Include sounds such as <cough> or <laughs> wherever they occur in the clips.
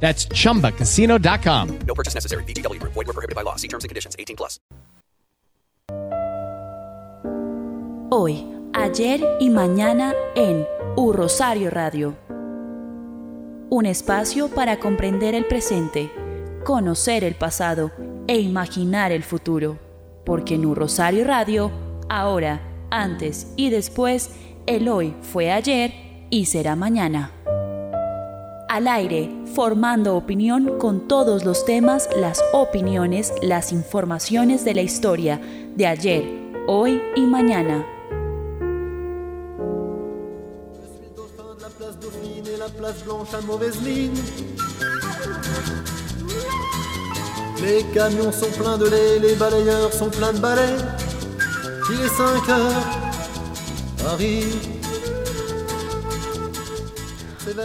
That's chumbacasino.com. No purchase necessary. BGW. Void were prohibited by law. See terms and conditions. 18 plus. Hoy, ayer y mañana en U Rosario Radio. Un espacio para comprender el presente, conocer el pasado e imaginar el futuro. Porque en U Rosario Radio, ahora, antes y después, el hoy fue ayer y será mañana al aire, formando opinión con todos los temas, las opiniones, las informaciones de la historia de ayer, hoy y mañana. Les camions sont pleins de lait, les balayeurs sont pleins de balais. Il est 5 heures, Paris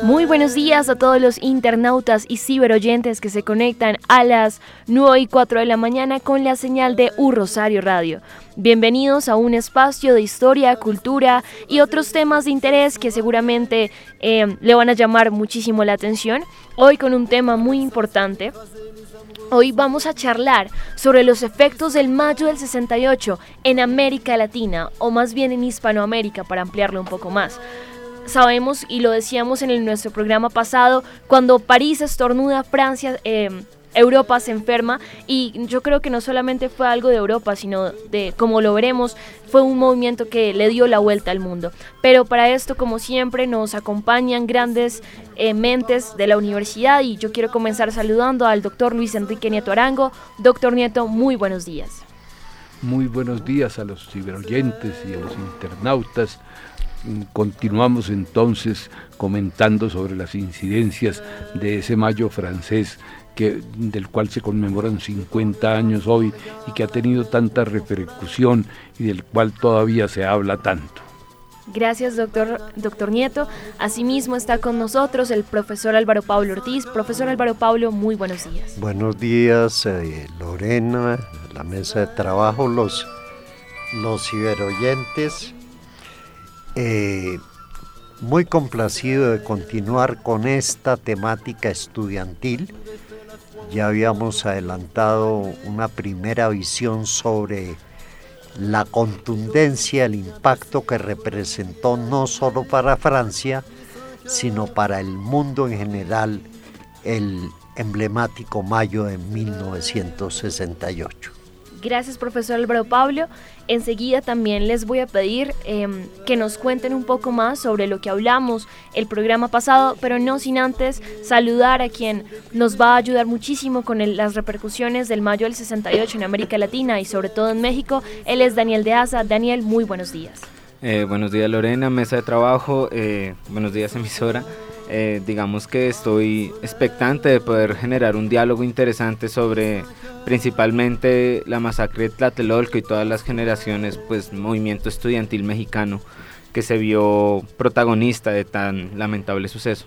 Muy buenos días a todos los internautas y ciberoyentes que se conectan a las 9 y 4 de la mañana con la señal de U Rosario Radio. Bienvenidos a un espacio de historia, cultura y otros temas de interés que seguramente eh, le van a llamar muchísimo la atención. Hoy con un tema muy importante. Hoy vamos a charlar sobre los efectos del mayo del 68 en América Latina, o más bien en Hispanoamérica, para ampliarlo un poco más sabemos y lo decíamos en nuestro programa pasado, cuando París estornuda, Francia, eh, Europa se enferma y yo creo que no solamente fue algo de Europa, sino de, como lo veremos, fue un movimiento que le dio la vuelta al mundo. Pero para esto, como siempre, nos acompañan grandes eh, mentes de la universidad y yo quiero comenzar saludando al doctor Luis Enrique Nieto Arango. Doctor Nieto, muy buenos días. Muy buenos días a los ciberoyentes y a los internautas Continuamos entonces comentando sobre las incidencias de ese mayo francés que, del cual se conmemoran 50 años hoy y que ha tenido tanta repercusión y del cual todavía se habla tanto. Gracias, doctor, doctor Nieto. Asimismo está con nosotros el profesor Álvaro Pablo Ortiz. Profesor Álvaro Pablo, muy buenos días. Buenos días, eh, Lorena, la mesa de trabajo, los, los ciberoyentes. Eh, muy complacido de continuar con esta temática estudiantil. Ya habíamos adelantado una primera visión sobre la contundencia, el impacto que representó no solo para Francia, sino para el mundo en general el emblemático mayo de 1968. Gracias, profesor Álvaro Pablo. Enseguida también les voy a pedir em, que nos cuenten un poco más sobre lo que hablamos el programa pasado, pero no sin antes saludar a quien nos va a ayudar muchísimo con las repercusiones del mayo del 68 en América Latina y sobre todo en México. Él es Daniel de Asa. Daniel, muy buenos días. Eh, buenos días Lorena, mesa de trabajo, eh, buenos días emisora. Eh, digamos que estoy expectante de poder generar un diálogo interesante sobre principalmente la masacre de Tlatelolco y todas las generaciones, pues movimiento estudiantil mexicano que se vio protagonista de tan lamentable suceso.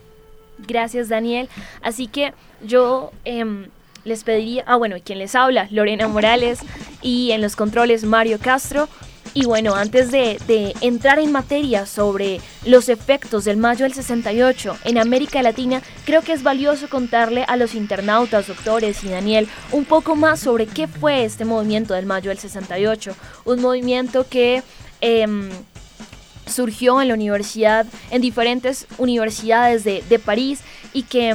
Gracias Daniel. Así que yo em, les pediría, ah bueno, quien les habla, Lorena Morales y en los controles Mario Castro. Y bueno, antes de, entrar en materia sobre los efectos del mayo del 68 en América Latina, creo que es valioso contarle a los internautas, doctores y Daniel un poco más sobre qué fue este movimiento del mayo del 68. Un movimiento que... Em, surgió en la universidad, en diferentes universidades de, París y que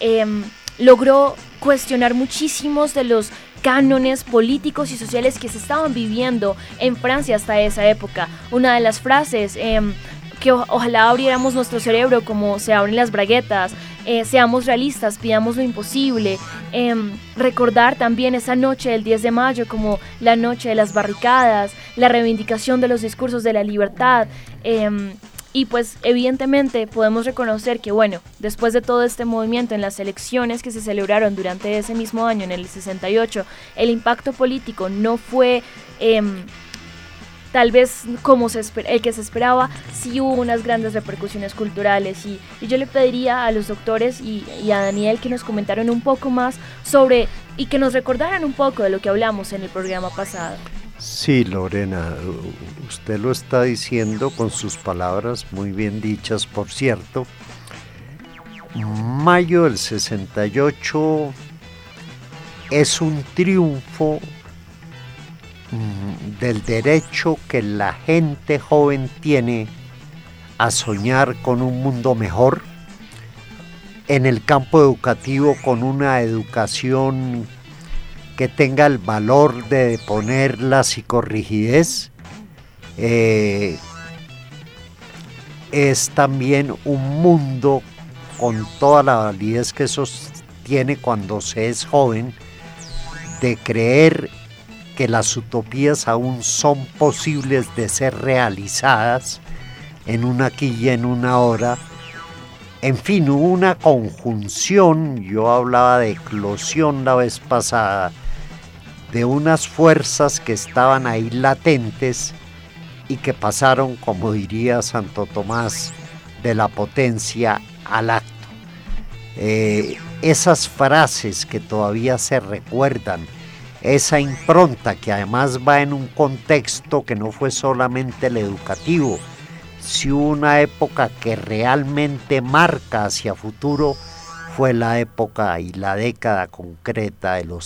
em, logró cuestionar muchísimos de los cánones políticos y sociales que se estaban viviendo en Francia hasta esa época. Una de las frases... Em, que ojalá abriéramos nuestro cerebro como se abren las braguetas, eh, seamos realistas, pidamos lo imposible, em, recordar también esa noche del 10 de mayo como la noche de las barricadas, la reivindicación de los discursos de la libertad, em, Y pues evidentemente podemos reconocer que, bueno, después de todo este movimiento en las elecciones que se celebraron durante ese mismo año, en el 68, el impacto político no fue... Em, tal vez como se el que se esperaba, sí hubo unas grandes repercusiones culturales y, yo le pediría a los doctores y, y, a Daniel que nos comentaran un poco más sobre y que nos recordaran un poco de lo que hablamos en el programa pasado. Sí, Lorena, usted lo está diciendo con sus palabras muy bien dichas, por cierto. Mayo del 68 es un triunfo mm, del derecho que la gente joven tiene a soñar con un mundo mejor, en el campo educativo con una educación que tenga el valor de poner la psicorrigidez. Eh, es también un mundo con toda la validez que sostiene cuando se es joven, de creer que las utopías aún son posibles de ser realizadas en una aquí y en una hora. En fin, hubo una conjunción, yo hablaba de eclosión la vez pasada, de unas fuerzas que estaban ahí latentes y que pasaron, como diría Santo Tomás, de la potencia al acto. Eh, esas frases que todavía se recuerdan, esa impronta que además va en un contexto que no fue solamente el educativo, si una época que realmente marca hacia futuro, fue la época y la década concreta de los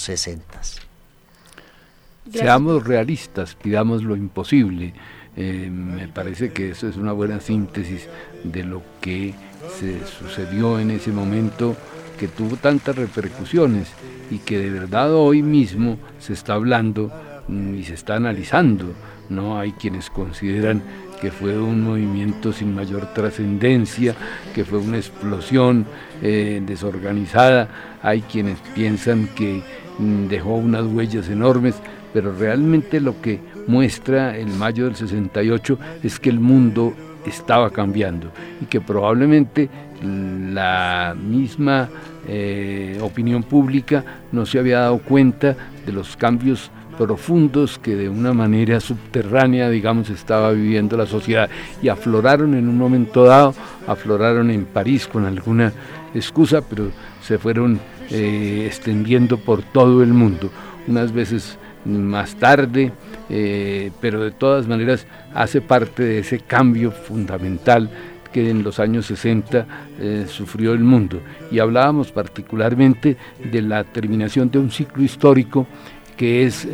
Seamos realistas, pidamos lo imposible. Eh, me parece que eso es una buena síntesis de lo que se sucedió en ese momento que tuvo tantas repercusiones y que de verdad hoy mismo se está hablando mm, y se está analizando. No hay quienes consideran que fue un movimiento sin mayor trascendencia, que fue una explosión eh, desorganizada. Hay quienes piensan que dejó unas huellas enormes pero realmente lo que muestra el mayo del 68 es que el mundo estaba cambiando y que probablemente la misma eh, opinión pública no se había dado cuenta de los cambios profundos que de una manera subterránea, digamos, estaba viviendo la sociedad y afloraron en un momento dado, afloraron en París con alguna excusa, pero se fueron eh, extendiendo por todo el mundo. Unas veces más tarde, eh, pero de todas maneras hace parte de ese cambio fundamental que en los años 60 eh, sufrió el mundo. Y hablábamos particularmente de la terminación de un ciclo histórico que es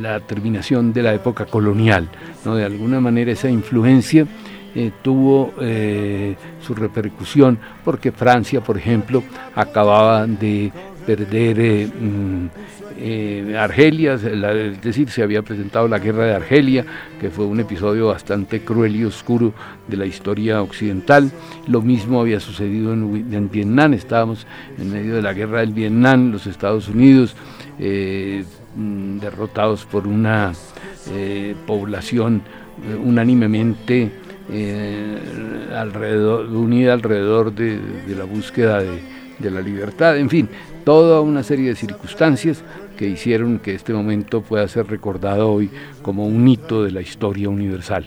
la terminación de la época colonial. De alguna manera esa influencia tuvo su repercusión porque Francia, por ejemplo, acababa de perder mm, eh, Argelia, es decir, se había presentado la guerra de Argelia, que fue un episodio bastante cruel y oscuro de la historia occidental. Lo mismo había sucedido en, Vietnam, estábamos en medio de la guerra del Vietnam, los Estados Unidos, eh, mm, derrotados por una eh, población unánimemente alrededor, unida alrededor de, la búsqueda de, de la libertad, en fin, toda una serie de circunstancias que hicieron que este momento pueda ser recordado hoy como un hito de la historia universal.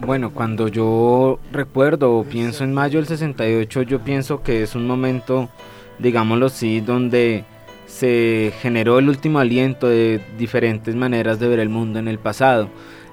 Bueno, cuando yo recuerdo o pienso en mayo del 68, yo pienso que es un momento, digámoslo así, donde se generó el último aliento de diferentes maneras de ver el mundo en el pasado.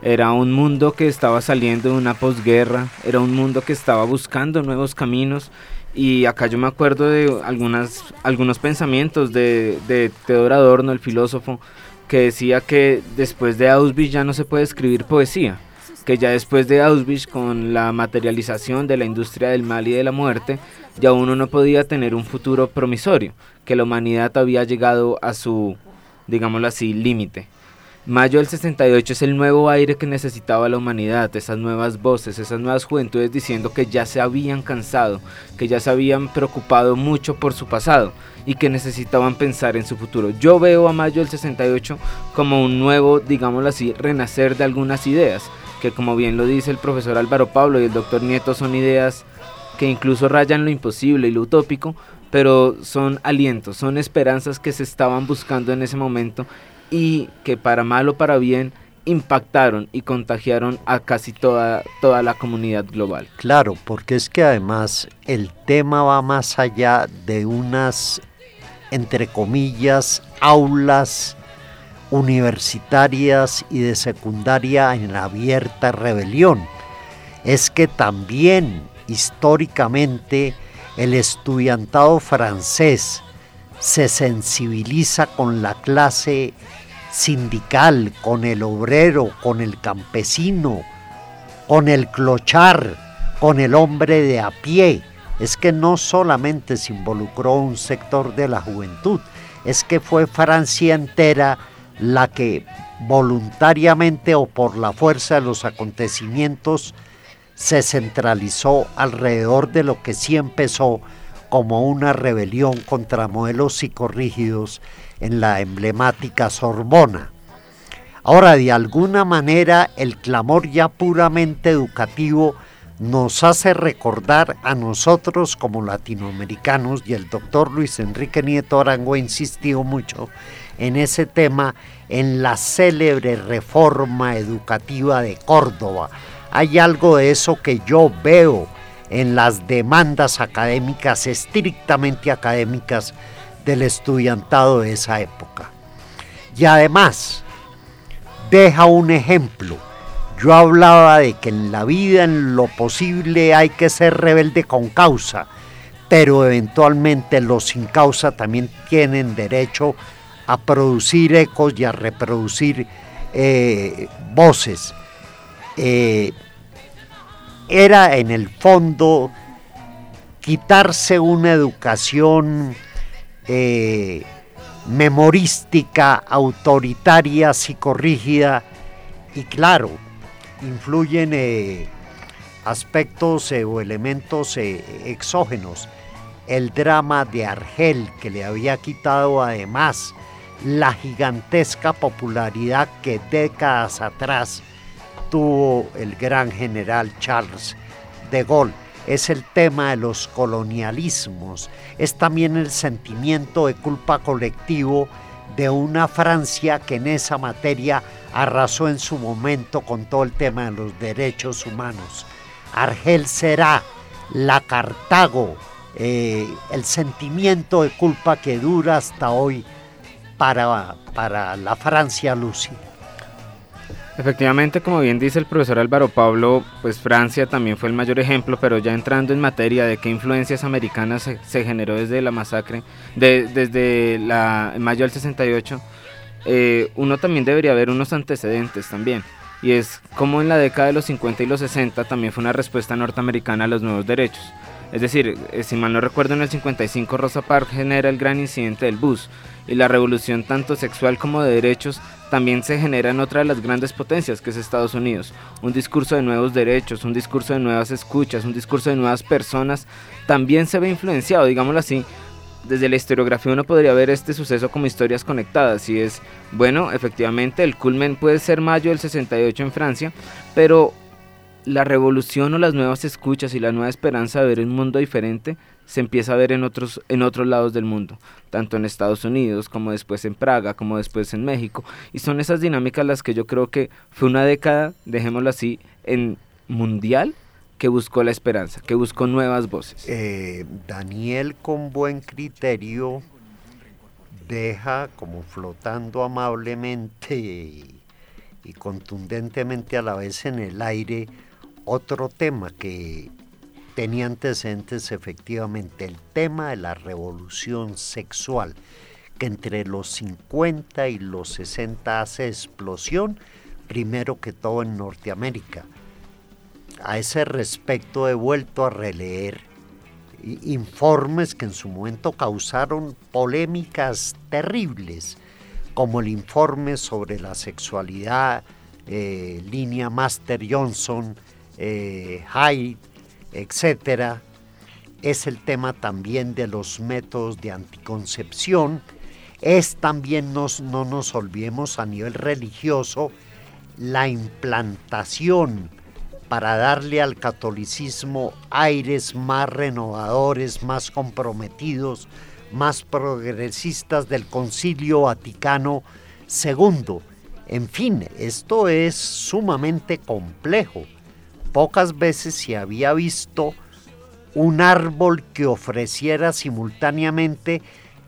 Era un mundo que estaba saliendo de una posguerra, era un mundo que estaba buscando nuevos caminos y acá yo me acuerdo de algunas, algunos pensamientos de, de Theodor Adorno, el filósofo, que decía que después de Auschwitz ya no se puede escribir poesía, que ya después de Auschwitz, con la materialización de la industria del mal y de la muerte, ya uno no podía tener un futuro promisorio, que la humanidad había llegado a su, digámoslo así, límite. Mayo del 68 es el nuevo aire que necesitaba la humanidad, esas nuevas voces, esas nuevas juventudes diciendo que ya se habían cansado, que ya se habían preocupado mucho por su pasado y que necesitaban pensar en su futuro. Yo veo a Mayo del 68 como un nuevo, digámoslo así, renacer de algunas ideas que como bien lo dice el profesor Álvaro Pablo y el doctor Nieto son ideas que incluso rayan lo imposible y lo utópico, pero son alientos, son esperanzas que se estaban buscando en ese momento y que para mal o para bien impactaron y contagiaron a casi toda, toda la comunidad global. Claro, porque es que además el tema va más allá de unas, entre comillas, aulas universitarias y de secundaria en abierta rebelión. Es que también históricamente el estudiantado francés se sensibiliza con la clase sindical, con el obrero, con el campesino, con el clochar, con el hombre de a pie. Es que no solamente se involucró un sector de la juventud, es que fue Francia entera la que voluntariamente o por la fuerza de los acontecimientos se centralizó alrededor de lo que sí empezó como una rebelión contra modelos psicorrígidos en la emblemática Sorbona. Ahora, de alguna manera, el clamor ya puramente educativo nos hace recordar a nosotros como latinoamericanos, y el doctor Luis Enrique Nieto Arango insistió mucho en ese tema, en la célebre reforma educativa de Córdoba. Hay algo de eso que yo veo en las demandas académicas, estrictamente académicas, del estudiantado de esa época. Y además, deja un ejemplo. Yo hablaba de que en la vida, en lo posible, hay que ser rebelde con causa, pero eventualmente los sin causa también tienen derecho a producir ecos y a reproducir eh, voces. Eh, era en el fondo quitarse una educación eh, memorística, autoritaria, psicorrígida y claro, influyen eh, aspectos eh, o elementos exógenos. El drama de Argel, que le había quitado además la gigantesca popularidad que décadas atrás tuvo el gran general Charles de Gaulle es el tema de los colonialismos, es también el sentimiento de culpa colectivo de una Francia que en esa materia arrasó en su momento con todo el tema de los derechos humanos. Argel será la Cartago, eh, el sentimiento de culpa que dura hasta hoy para, para la Francia Lucy. Efectivamente, como bien dice el profesor Álvaro Pablo, pues Francia también fue el mayor ejemplo, pero ya entrando en materia de qué influencias americanas se, generó desde la masacre, desde la, mayo del 68, eh, uno también debería ver unos antecedentes también. Y es como en la década de los 50 y los 60 también fue una respuesta norteamericana a los nuevos derechos. Es decir, eh, si mal no recuerdo, en el 55 Rosa Parks genera el gran incidente del bus y la revolución tanto sexual como de derechos también se genera en otra de las grandes potencias que es Estados Unidos. Un discurso de nuevos derechos, un discurso de nuevas escuchas, un discurso de nuevas personas, también se ve influenciado, digámoslo así. Desde la historiografía uno podría ver este suceso como historias conectadas y es, bueno, efectivamente el culmen puede ser mayo del 68 en Francia, pero la revolución o las nuevas escuchas y la nueva esperanza de ver un mundo diferente se empieza a ver en otros, en otros lados del mundo, tanto en Estados Unidos como después en Praga, como después en México. Y son esas dinámicas las que yo creo que fue una década, dejémoslo así, en mundial que buscó la esperanza, que buscó nuevas voces. Eh, Daniel con buen criterio deja como flotando amablemente y contundentemente a la vez en el aire otro tema que tenía antecedentes efectivamente el tema de la revolución sexual, que entre los 50 y los 60 hace explosión, primero que todo en Norteamérica. A ese respecto he vuelto a releer informes que en su momento causaron polémicas terribles, como el informe sobre la sexualidad, eh, línea Master Johnson, eh, etcétera, es el tema también de los métodos de anticoncepción, es también, nos, no nos olvidemos a nivel religioso, la implantación para darle al catolicismo aires más renovadores, más comprometidos, más progresistas del Concilio Vaticano II. En fin, esto es sumamente complejo. Pocas veces se había visto un árbol que ofreciera simultáneamente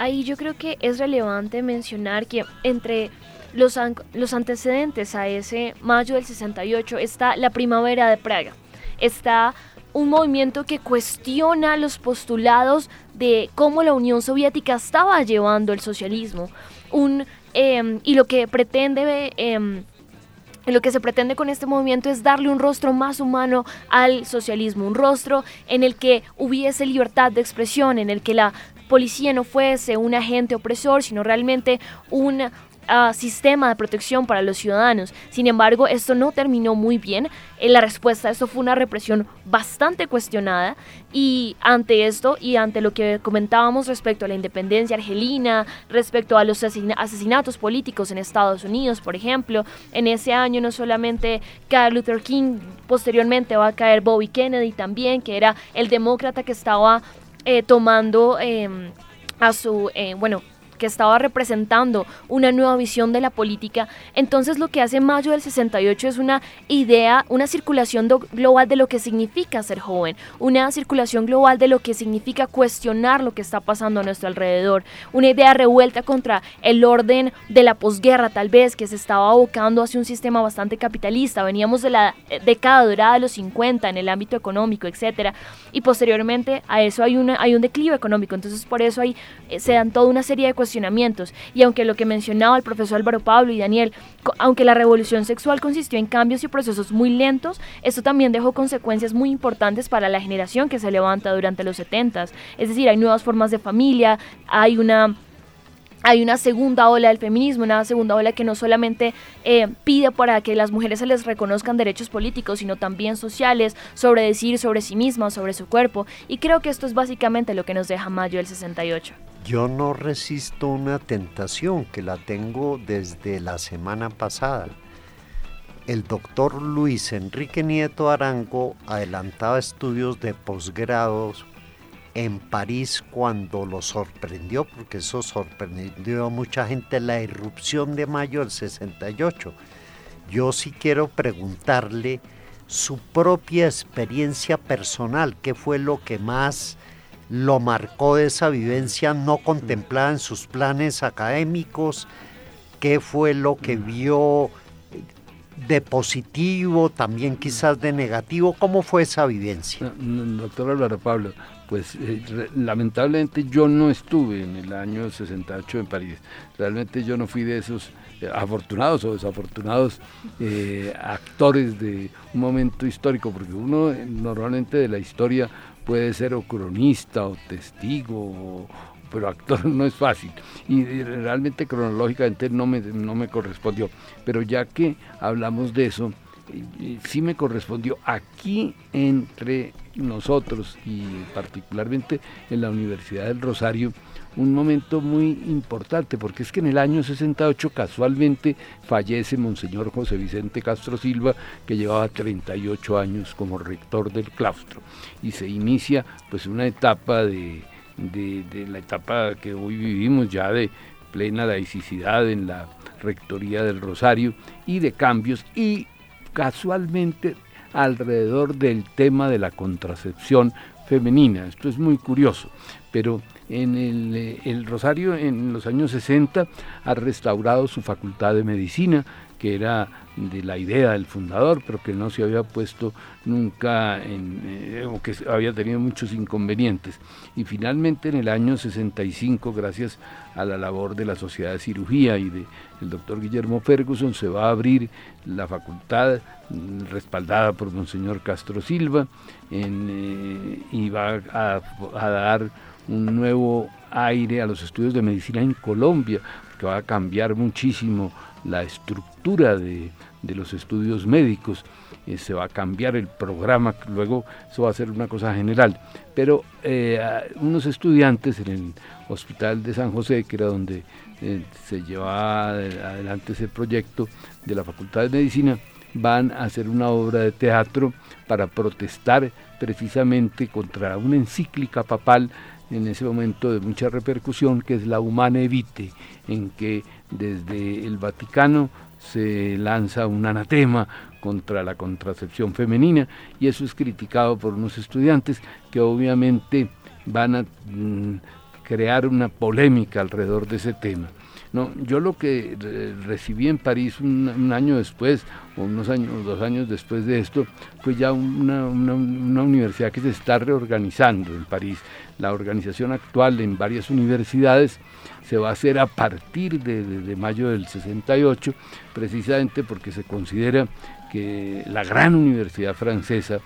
Ahí yo creo que es relevante mencionar que entre los, los antecedentes a ese mayo del 68 está la primavera de Praga, está un movimiento que cuestiona los postulados de cómo la Unión Soviética estaba llevando el socialismo, un, em, y lo que pretende em, lo que se pretende con este movimiento es darle un rostro más humano al socialismo, un rostro en el que hubiese libertad de expresión, en el que la policía no fuese un agente opresor, sino realmente un uh, sistema de protección para los ciudadanos. Sin embargo, esto no terminó muy bien. En eh, la respuesta a esto fue una represión bastante cuestionada y ante esto y ante lo que comentábamos respecto a la independencia argelina, respecto a los asesinatos políticos en Estados Unidos, por ejemplo, en ese año no solamente cae Luther King, posteriormente va a caer Bobby Kennedy también, que era el demócrata que estaba eh, tomando em, a su, eh, bueno, que estaba representando una nueva visión de la política. Entonces lo que hace Mayo del 68 es una idea, una circulación global de lo que significa ser joven, una circulación global de lo que significa cuestionar lo que está pasando a nuestro alrededor, una idea revuelta contra el orden de la posguerra tal vez que se estaba abocando hacia un sistema bastante capitalista. Veníamos de la eh, década dorada de los 50 en el ámbito económico, etcétera, y posteriormente a eso hay, una, hay un declive económico. Entonces por eso hay, eh, se dan toda una serie de cuestiones y aunque lo que mencionaba el profesor Álvaro Pablo y Daniel, aunque la revolución sexual consistió en cambios y procesos muy lentos, esto también dejó consecuencias muy importantes para la generación que se levanta durante los 70 Es decir, hay nuevas formas de familia, hay una hay una segunda ola del feminismo, una segunda ola que no solamente eh, pide para que las mujeres se les reconozcan derechos políticos, sino también sociales, sobre decir sobre sí mismas, sobre su cuerpo. Y creo que esto es básicamente lo que nos deja mayo del 68. Yo no resisto una tentación que la tengo desde la semana pasada. El doctor Luis Enrique Nieto Arango adelantaba estudios de posgrados en París cuando lo sorprendió, porque eso sorprendió a mucha gente, la irrupción de mayo del 68. Yo sí quiero preguntarle su propia experiencia personal, qué fue lo que más lo marcó esa vivencia no contemplada en sus planes académicos, qué fue lo que vio de positivo, también quizás de negativo, ¿cómo fue esa vivencia? Doctor Álvaro Pablo, pues eh, lamentablemente yo no estuve en el año 68 en París, realmente yo no fui de esos eh, afortunados o desafortunados eh, actores de un momento histórico, porque uno normalmente de la historia puede ser o cronista o testigo, pero actor <laughs> no es fácil. Y realmente cronológicamente no me, no me correspondió. Pero ya que hablamos de eso, sí me correspondió aquí entre nosotros y particularmente en la Universidad del Rosario, un momento muy importante, porque es que en el año 68 casualmente fallece Monseñor José Vicente Castro Silva, que llevaba 38 años como rector del claustro, y se inicia pues una etapa de, de, de la etapa que hoy vivimos ya de plena laicidad en la rectoría del Rosario y de cambios y casualmente alrededor del tema de la contracepción femenina. Esto es muy curioso, pero en el, eh, el, Rosario en los años 60 ha restaurado su facultad de medicina, que era de la idea del fundador, pero que no se había puesto nunca en, eh, o que había tenido muchos inconvenientes. Y finalmente en el año 65, gracias a la labor de la Sociedad de Cirugía y del doctor Guillermo Ferguson, se va a abrir la facultad mm, respaldada por Monseñor Castro Silva eh, y va a dar un nuevo aire a los estudios de medicina en Colombia, que va a cambiar muchísimo la estructura de, de los estudios médicos, eh, se va a cambiar el programa, luego eso va a ser una cosa general. Pero eh, unos estudiantes en el Hospital de San José, que era donde eh, se llevaba adelante ese proyecto de la Facultad de Medicina, van a hacer una obra de teatro para protestar precisamente contra una encíclica papal en ese momento de mucha repercusión, que es la Humana Evite, en que desde el Vaticano se lanza un anatema contra la contracepción femenina y eso es criticado por unos estudiantes que obviamente van a mm, crear una polémica alrededor de ese tema. No, yo lo que recibí en París un, año después, o unos años, dos años después de esto, fue ya una, una, universidad que se está reorganizando en París. La organización actual en varias universidades se va a hacer a partir de, mayo del 68, precisamente porque se considera que la gran universidad francesa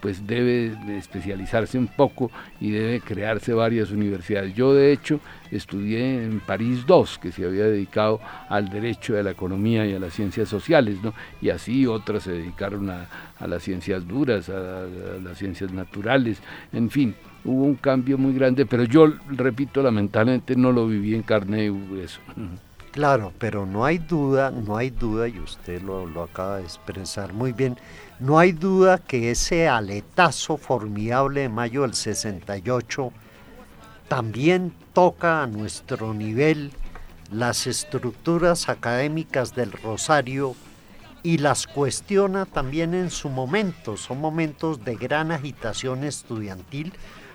pues debe especializarse un poco y debe crearse varias universidades. Yo de hecho estudié en París II, que se había dedicado al derecho, a la economía y a las ciencias sociales, ¿no? y así otras se dedicaron a, las ciencias duras, a las ciencias naturales, en fin hubo un cambio muy grande, pero yo, repito, lamentablemente no lo viví en carne y hueso. Claro, pero no hay duda, no hay duda, y usted lo, lo, acaba de expresar muy bien, no hay duda que ese aletazo formidable de mayo del 68 también toca a nuestro nivel las estructuras académicas del Rosario y las cuestiona también en su momento. Son momentos de gran agitación estudiantil,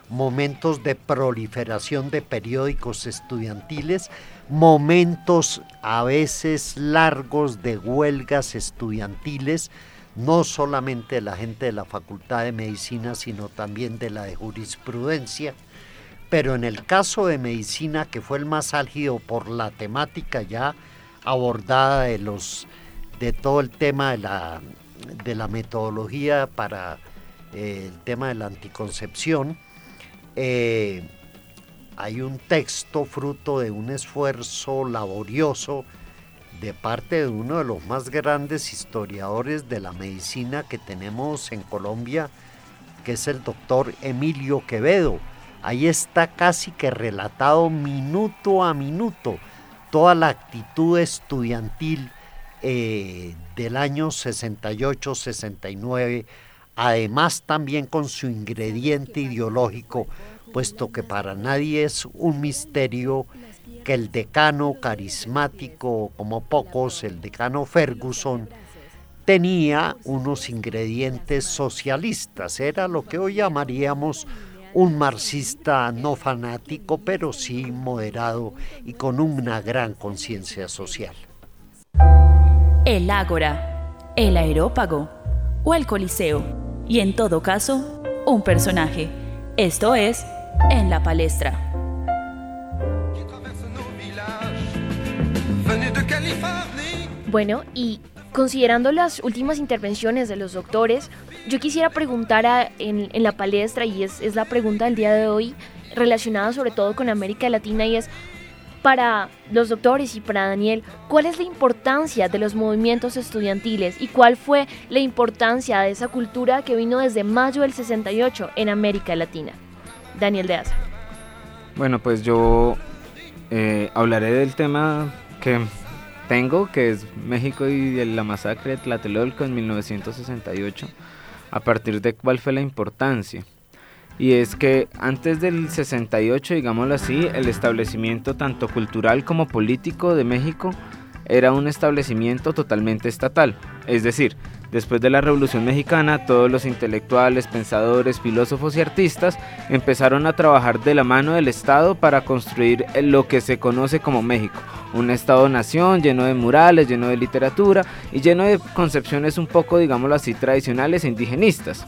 momentos de proliferación de periódicos estudiantiles, momentos a veces largos de huelgas estudiantiles, no solamente de la gente de la Facultad de Medicina, sino también de la de Jurisprudencia. Pero en el caso de Medicina, que fue el más álgido por la temática ya abordada de, los, de todo el tema de la, de la metodología para eh, el tema de la anticoncepción, eh, hay un texto fruto de un esfuerzo laborioso de parte de uno de los más grandes historiadores de la medicina que tenemos en Colombia, que es el doctor Emilio Quevedo. Ahí está casi que relatado minuto a minuto toda la actitud estudiantil eh, del año 68-69 además también con su ingrediente ideológico, puesto que para nadie es un misterio que el decano carismático, como pocos, el decano Ferguson, tenía unos ingredientes socialistas, era lo que hoy llamaríamos un marxista no fanático, pero sí moderado y con una gran conciencia social. El ágora, el aerópago o el coliseo y en todo caso, un personaje. Esto es En la Palestra. Bueno, y considerando las últimas intervenciones de los doctores, yo quisiera preguntar en, la palestra, y es, es la pregunta del día de hoy, relacionada sobre todo con América Latina, y es, para los doctores y para Daniel, ¿cuál es la importancia de los movimientos estudiantiles y cuál fue la importancia de esa cultura que vino desde mayo del 68 en América Latina? Daniel de Asa. Bueno, pues yo eh, hablaré del tema que tengo, que es México y la masacre de Tlatelolco en 1968, a partir de cuál fue la importancia. y es que antes del 68, digámoslo así, el establecimiento tanto cultural como político de México era un establecimiento totalmente estatal. Es decir, después de la Revolución Mexicana, todos los intelectuales, pensadores, filósofos y artistas empezaron a trabajar de la mano del Estado para construir lo que se conoce como México. Un Estado-nación lleno de murales, lleno de literatura y lleno de concepciones un poco, digámoslo así, tradicionales e indigenistas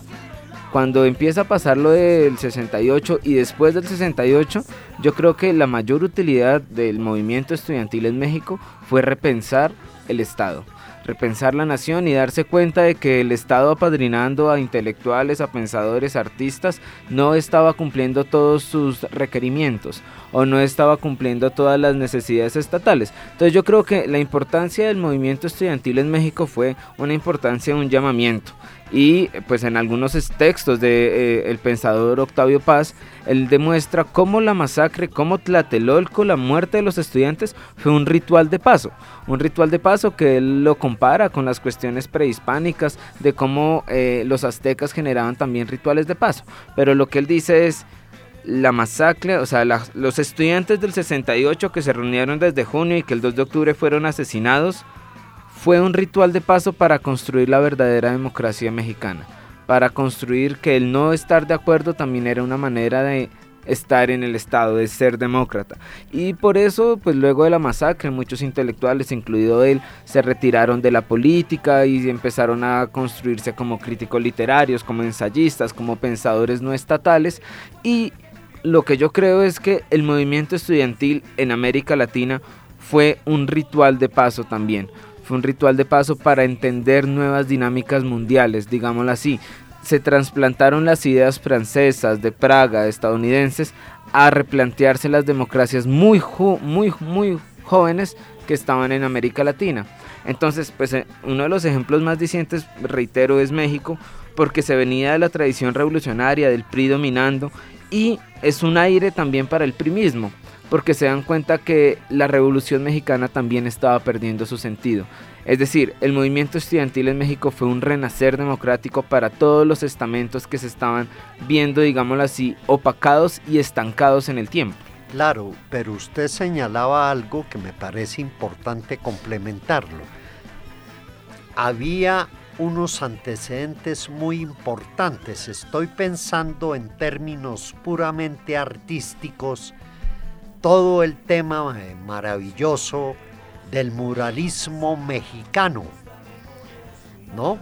cuando empieza a pasar lo del 68 y después del 68, yo creo que la mayor utilidad del movimiento estudiantil en México fue repensar el Estado repensar la nación y darse cuenta de que el Estado apadrinando a intelectuales, a pensadores, artistas, no estaba cumpliendo todos sus requerimientos o no estaba cumpliendo todas las necesidades estatales. Entonces yo creo que la importancia del movimiento estudiantil en México fue una importancia, un llamamiento. Y pues en algunos textos de eh, el pensador Octavio Paz él demuestra cómo la masacre, cómo Tlatelolco, la muerte de los estudiantes fue un ritual de paso, un ritual de paso que él lo compara con las cuestiones prehispánicas de cómo eh, los aztecas generaban también rituales de paso, pero lo que él dice es la masacre, o sea, los estudiantes del 68 que se reunieron desde junio y que el 2 de octubre fueron asesinados, fue un ritual de paso para construir la verdadera democracia mexicana, para construir que el no estar de acuerdo también era una manera de estar en el Estado, de ser demócrata. Y por eso, pues luego de la masacre, muchos intelectuales, incluido él, se retiraron de la política y empezaron a construirse como críticos literarios, como ensayistas, como pensadores no estatales. Y lo que yo creo es que el movimiento estudiantil en América Latina fue un ritual de paso también fue un ritual de paso para entender nuevas dinámicas mundiales, digámoslo así. Se trasplantaron las ideas francesas, de Praga, estadounidenses, a replantearse las democracias muy, muy, muy jóvenes que estaban en América Latina. Entonces, pues eh, uno de los ejemplos más dicientes, reitero, es México, porque se venía de la tradición revolucionaria, del PRI dominando, y es un aire también para el primismo porque se dan cuenta que la revolución mexicana también estaba perdiendo su sentido. Es decir, el movimiento estudiantil en México fue un renacer democrático para todos los estamentos que se estaban viendo, digámoslo así, opacados y estancados en el tiempo. Claro, pero usted señalaba algo que me parece importante complementarlo. Había unos antecedentes muy importantes. Estoy pensando en términos puramente artísticos todo el tema eh, maravilloso del muralismo mexicano, ¿no?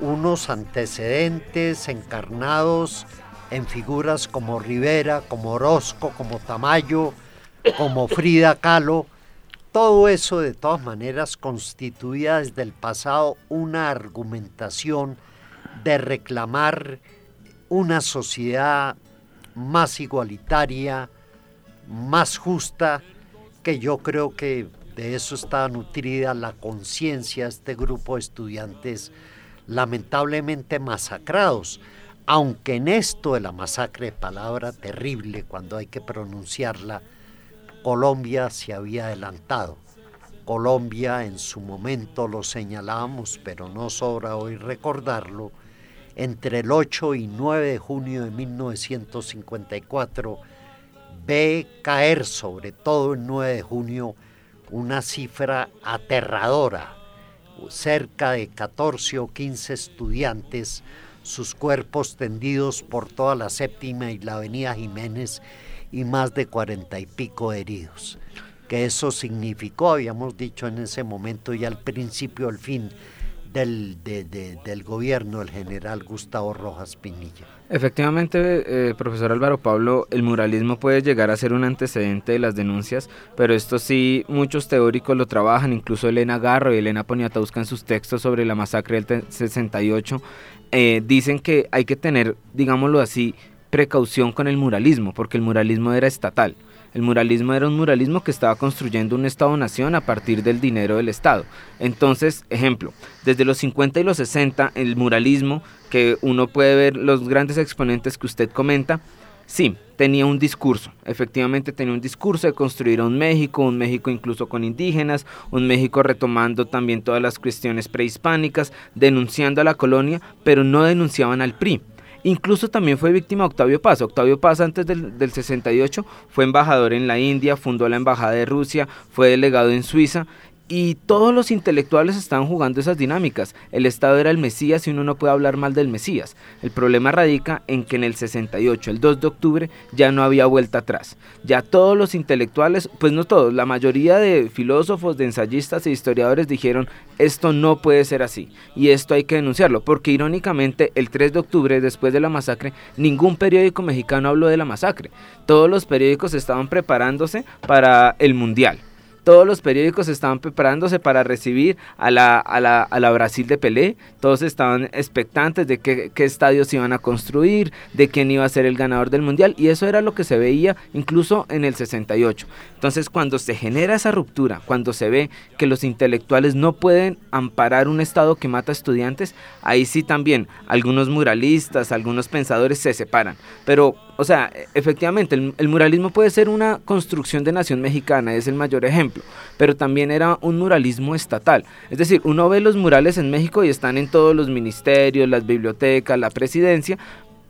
Unos antecedentes encarnados en figuras como Rivera, como Orozco, como Tamayo, como Frida Kahlo, todo eso de todas maneras constituía desde el pasado una argumentación de reclamar una sociedad más igualitaria, más justa, que yo creo que de eso está nutrida la conciencia de este grupo de estudiantes lamentablemente masacrados, aunque en esto de la masacre, palabra terrible cuando hay que pronunciarla, Colombia se había adelantado. Colombia en su momento lo señalamos, pero no sobra hoy recordarlo, entre el 8 y 9 de junio de 1954 ve caer sobre todo el 9 de junio una cifra aterradora, cerca de 14 o 15 estudiantes, sus cuerpos tendidos por toda la séptima y la avenida Jiménez y más de cuarenta y pico heridos. Que eso significó, habíamos dicho en ese momento y al principio, el fin del, del gobierno del general Gustavo Rojas Pinilla. Efectivamente, eh, profesor Álvaro Pablo, el muralismo puede llegar a ser un antecedente de las denuncias, pero esto sí muchos teóricos lo trabajan, incluso Elena Garro y Elena Poniatowska en sus textos sobre la masacre del 68, eh, dicen que hay que tener, digámoslo así, precaución con el muralismo, porque el muralismo era estatal. El muralismo era un muralismo que estaba construyendo un Estado-nación a partir del dinero del Estado. Entonces, ejemplo, desde los 50 y los 60, el muralismo, que uno puede ver los grandes exponentes que usted comenta, sí, tenía un discurso, efectivamente tenía un discurso de construir un México, un México incluso con indígenas, un México retomando también todas las cuestiones prehispánicas, denunciando a la colonia, pero no denunciaban al PRI Incluso también fue víctima Octavio Paz. Octavio Paz antes del, del 68 fue embajador en la India, fundó la Embajada de Rusia, fue delegado en Suiza y todos los intelectuales estaban jugando esas dinámicas. El Estado era el Mesías y uno no puede hablar mal del Mesías. El problema radica en que en el 68, el 2 de octubre, ya no había vuelta atrás. Ya todos los intelectuales, pues no todos, la mayoría de filósofos, de ensayistas e historiadores dijeron, esto no puede ser así y esto hay que denunciarlo, porque irónicamente el 3 de octubre, después de la masacre, ningún periódico mexicano habló de la masacre. Todos los periódicos estaban preparándose para el Mundial todos los periódicos estaban preparándose para recibir a la, a la, a la Brasil de Pelé, todos estaban expectantes de qué, qué estadios iban a construir, de quién iba a ser el ganador del Mundial, y eso era lo que se veía incluso en el 68. Entonces cuando se genera esa ruptura, cuando se ve que los intelectuales no pueden amparar un Estado que mata estudiantes, ahí sí también algunos muralistas, algunos pensadores se separan. Pero o sea, efectivamente, el, el, muralismo puede ser una construcción de nación mexicana, es el mayor ejemplo, pero también era un muralismo estatal. Es decir, uno ve los murales en México y están en todos los ministerios, las bibliotecas, la presidencia,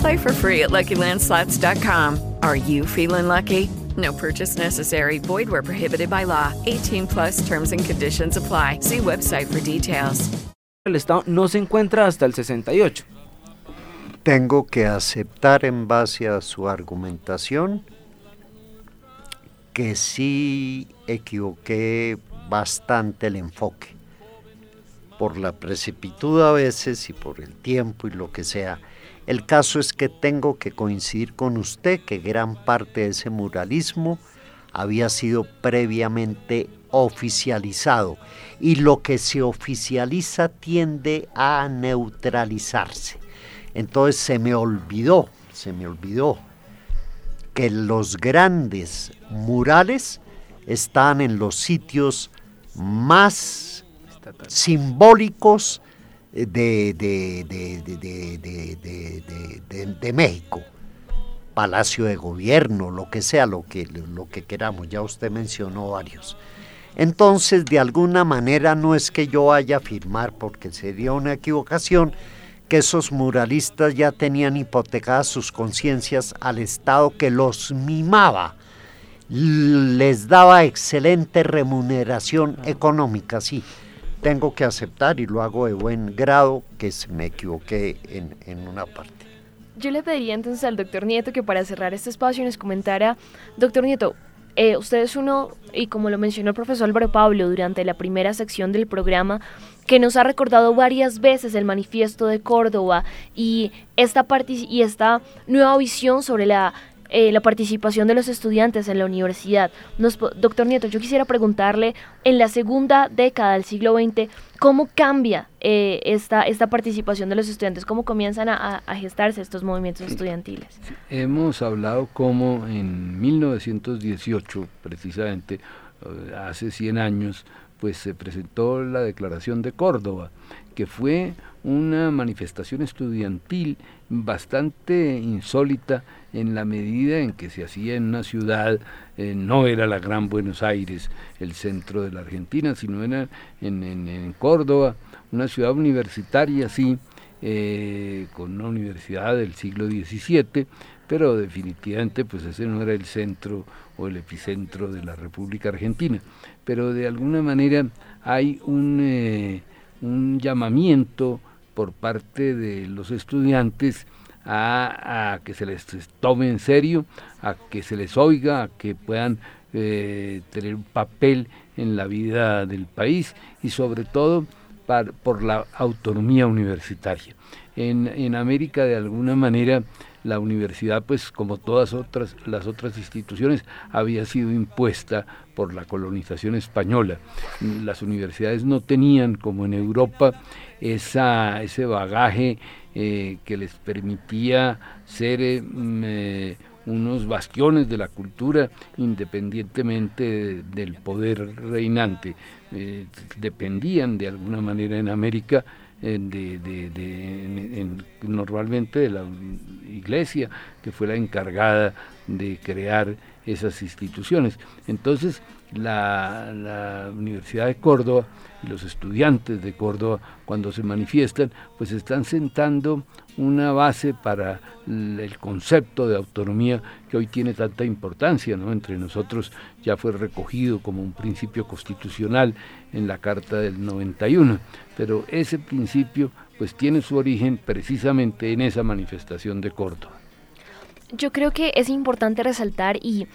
Play for free at LuckyLandSlots.com. Are you feeling lucky? No purchase necessary. Void where prohibited by law. 18 plus terms and conditions apply. See website for details. El Estado no se encuentra hasta el 68. Tengo que aceptar en base a su argumentación que sí equivoqué bastante el enfoque. Por la precipitud a veces y por el tiempo y lo que sea. El caso es que tengo que coincidir con usted que gran parte de ese muralismo había sido previamente oficializado y lo que se oficializa tiende a neutralizarse. Entonces se me olvidó, se me olvidó que los grandes murales están en los sitios más simbólicos de, de, de, de, México, Palacio de Gobierno, lo que sea, lo que, lo que queramos, ya usted mencionó varios. Entonces, de alguna manera no es que yo vaya a afirmar, porque sería una equivocación, que esos muralistas ya tenían hipotecadas sus conciencias al Estado que los mimaba, les daba excelente remuneración económica, sí, tengo que aceptar y lo hago de buen grado que me equivoqué en, en una parte. Yo le pediría entonces al doctor Nieto que para cerrar este espacio nos comentara, doctor Nieto, eh, usted es uno, y como lo mencionó el profesor Álvaro Pablo durante la primera sección del programa, que nos ha recordado varias veces el manifiesto de Córdoba y esta, y esta nueva visión sobre la eh, la participación de los estudiantes en la universidad. doctor Nieto, yo quisiera preguntarle, en la segunda década del siglo XX, ¿cómo cambia eh, esta, esta participación de los estudiantes? ¿Cómo comienzan a, a gestarse estos movimientos estudiantiles? Hemos hablado cómo en 1918, precisamente, eh, hace 100 años, pues se presentó la Declaración de Córdoba, que fue una manifestación estudiantil bastante insólita en la medida en que se hacía en una ciudad, eh, no era la Gran Buenos Aires, el centro de la Argentina, sino era en, Córdoba, una ciudad universitaria, sí, eh, con una universidad del siglo XVII, pero definitivamente pues ese no era el centro o el epicentro de la República Argentina. Pero de alguna manera hay un, eh, un llamamiento por parte de los estudiantes a, que se les tome en serio, a que se les oiga, a que puedan eh, tener un papel en la vida del país y sobre todo por la autonomía universitaria. En, en América de alguna manera la universidad, pues como todas otras, las otras instituciones, había sido impuesta por la colonización española. Las universidades no tenían, como en Europa, esa, ese bagaje eh, que les permitía ser eh, mm, eh, unos bastiones de la cultura independientemente del poder reinante. dependían de alguna manera en América de, normalmente de la iglesia, que fue la encargada de crear esas instituciones. Entonces, la, Universidad de Córdoba y los estudiantes de Córdoba, cuando se manifiestan, pues están sentando una base para el concepto de autonomía que hoy tiene tanta importancia, ¿no? Entre nosotros ya fue recogido como un principio constitucional en la Carta del 91, pero ese principio pues tiene su origen precisamente en esa manifestación de Córdoba. Yo creo que es importante resaltar y,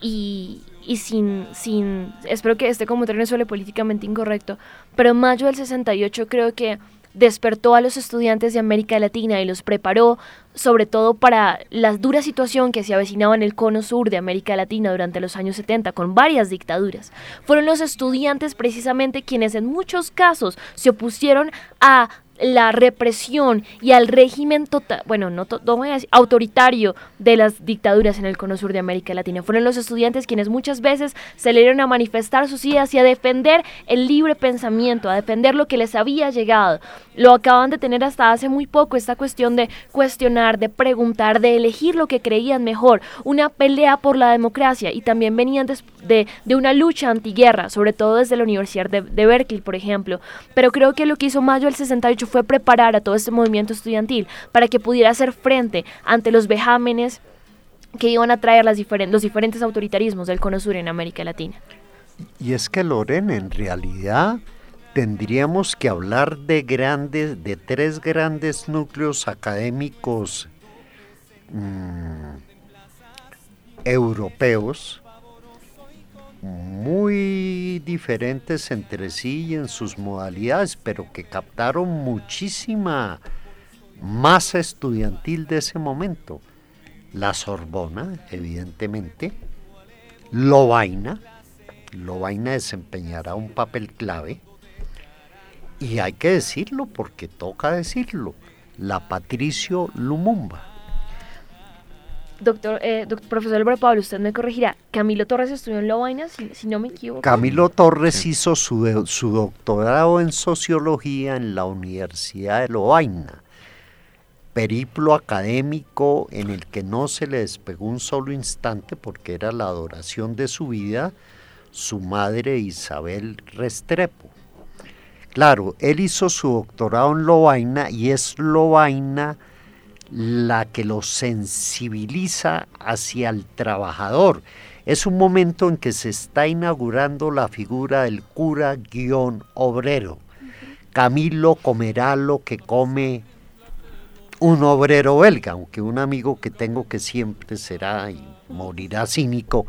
y, sin, sin, espero que este comentario no suele políticamente incorrecto, pero mayo del 68 creo que despertó a los estudiantes de América Latina y los preparó sobre todo para la dura situación que se avecinaba en el cono sur de América Latina durante los años 70 con varias dictaduras. Fueron los estudiantes precisamente quienes en muchos casos se opusieron a la represión y al régimen total, bueno, no, voy a decir, autoritario de las dictaduras en el cono sur de América Latina. Fueron los estudiantes quienes muchas veces se a manifestar sus ideas y a defender el libre pensamiento, a defender lo que les había llegado. Lo acaban de tener hasta hace muy poco, esta cuestión de cuestionar, de preguntar, de elegir lo que creían mejor, una pelea por la democracia y también venían de, de, una lucha antiguerra, sobre todo desde la Universidad de, de Berkeley, por ejemplo. Pero creo que lo que hizo Mayo del 68 fue preparar a todo este movimiento estudiantil para que pudiera hacer frente ante los vejámenes que iban a traer los diferentes autoritarismos del Cono Sur en América Latina. Y es que Lorena, en realidad tendríamos que hablar de grandes, de tres grandes núcleos académicos mm, europeos muy diferentes entre sí y en sus modalidades, pero que captaron muchísima masa estudiantil de ese momento. La Sorbona, evidentemente, Lovaina, Lovaina desempeñará un papel clave, y hay que decirlo porque toca decirlo, la Patricio Lumumba Doctor, eh, profesor Álvaro Pablo, usted me corregirá. Camilo Torres estudió en Lovaina, si, si no me equivoco. Camilo Torres hizo su, su, doctorado en sociología en la Universidad de Lovaina. Periplo académico en el que no se le despegó un solo instante porque era la adoración de su vida, su madre Isabel Restrepo. Claro, él hizo su doctorado en Lovaina y es Lovaina la que lo sensibiliza hacia el trabajador. Es un momento en que se está inaugurando la figura del cura guion obrero. Camilo comerá lo que come un obrero belga, aunque un amigo que tengo que siempre será y morirá cínico,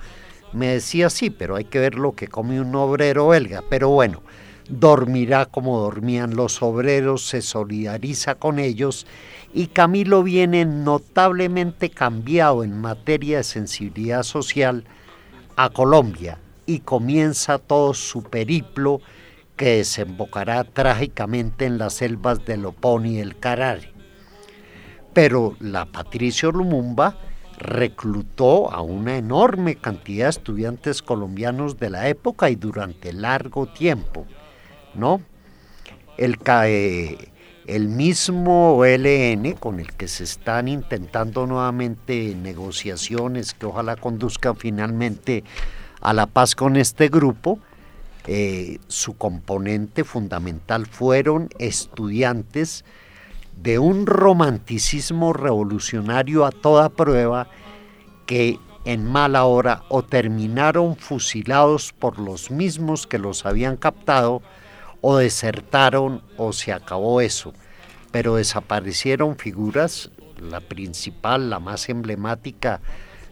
me decía sí, pero hay que ver lo que come un obrero belga. Pero bueno, dormirá como dormían los obreros, se solidariza con ellos y Camilo viene notablemente cambiado en materia de sensibilidad social a Colombia y comienza todo su periplo que desembocará trágicamente en las selvas del Opón y el Carare. Pero la Patricio Lumumba reclutó a una enorme cantidad de estudiantes colombianos de la época y durante largo tiempo, ¿no? El, CAE el mismo OLN con el que se están intentando nuevamente negociaciones que ojalá conduzcan finalmente a la paz con este grupo, eh, su componente fundamental fueron estudiantes de un romanticismo revolucionario a toda prueba que en mala hora o terminaron fusilados por los mismos que los habían captado o desertaron o se acabó eso, pero desaparecieron figuras, la principal, la más emblemática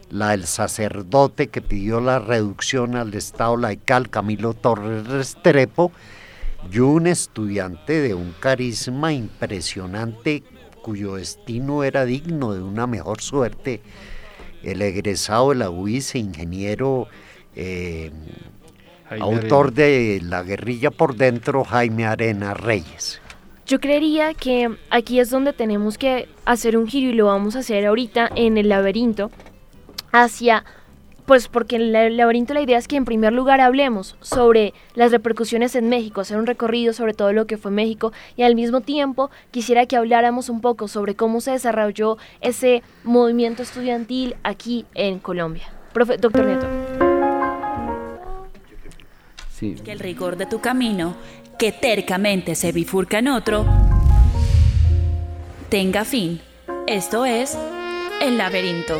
la del sacerdote que pidió la reducción al Estado laical, Camilo Torres Restrepo, y un estudiante de un carisma impresionante cuyo destino era digno de una mejor suerte, el egresado de la UIS, ingeniero, eh, autor de La guerrilla por dentro, Jaime Arena Reyes. Yo creería que aquí es donde tenemos que hacer un giro y lo vamos a hacer ahorita en el laberinto hacia pues porque en el laberinto la idea es que en primer lugar hablemos sobre las repercusiones en México, hacer un recorrido sobre todo lo que fue México y al mismo tiempo quisiera que habláramos un poco sobre cómo se desarrolló ese movimiento estudiantil aquí en Colombia. doctor Que el rigor de tu camino, que tercamente se bifurca en otro, tenga fin. Esto es el laberinto.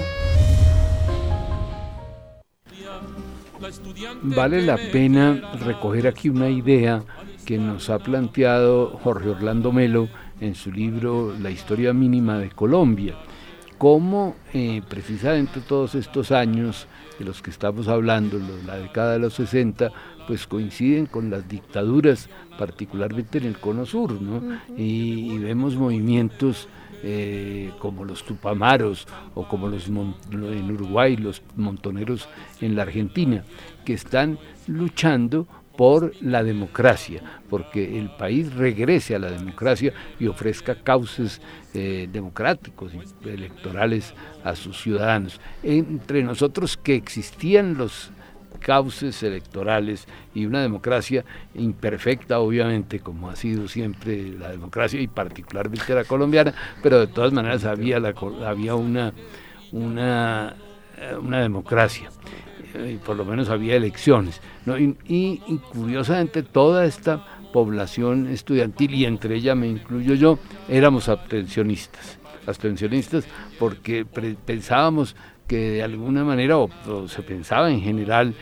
Vale la pena recoger aquí una idea que nos ha planteado Jorge Orlando Melo en su libro La historia mínima de Colombia, cómo eh, precisamente todos estos años de los que estamos hablando, la década de los 60, pues coinciden con las dictaduras, particularmente en el Cono Sur, ¿no? y, vemos movimientos eh, como los Tupamaros o como los en Uruguay, los montoneros en la Argentina, que están luchando por la democracia, porque el país regrese a la democracia y ofrezca cauces eh, democráticos y electorales a sus ciudadanos. Entre nosotros que existían los cauces electorales y una democracia imperfecta, obviamente, como ha sido siempre la democracia y particularmente la colombiana, pero de todas maneras había, la, había una, una, eh, democracia eh, y por lo menos había elecciones. Y, curiosamente toda esta población estudiantil, y entre ella me incluyo yo, éramos abstencionistas. Abstencionistas porque pensábamos que de alguna manera, se pensaba en general,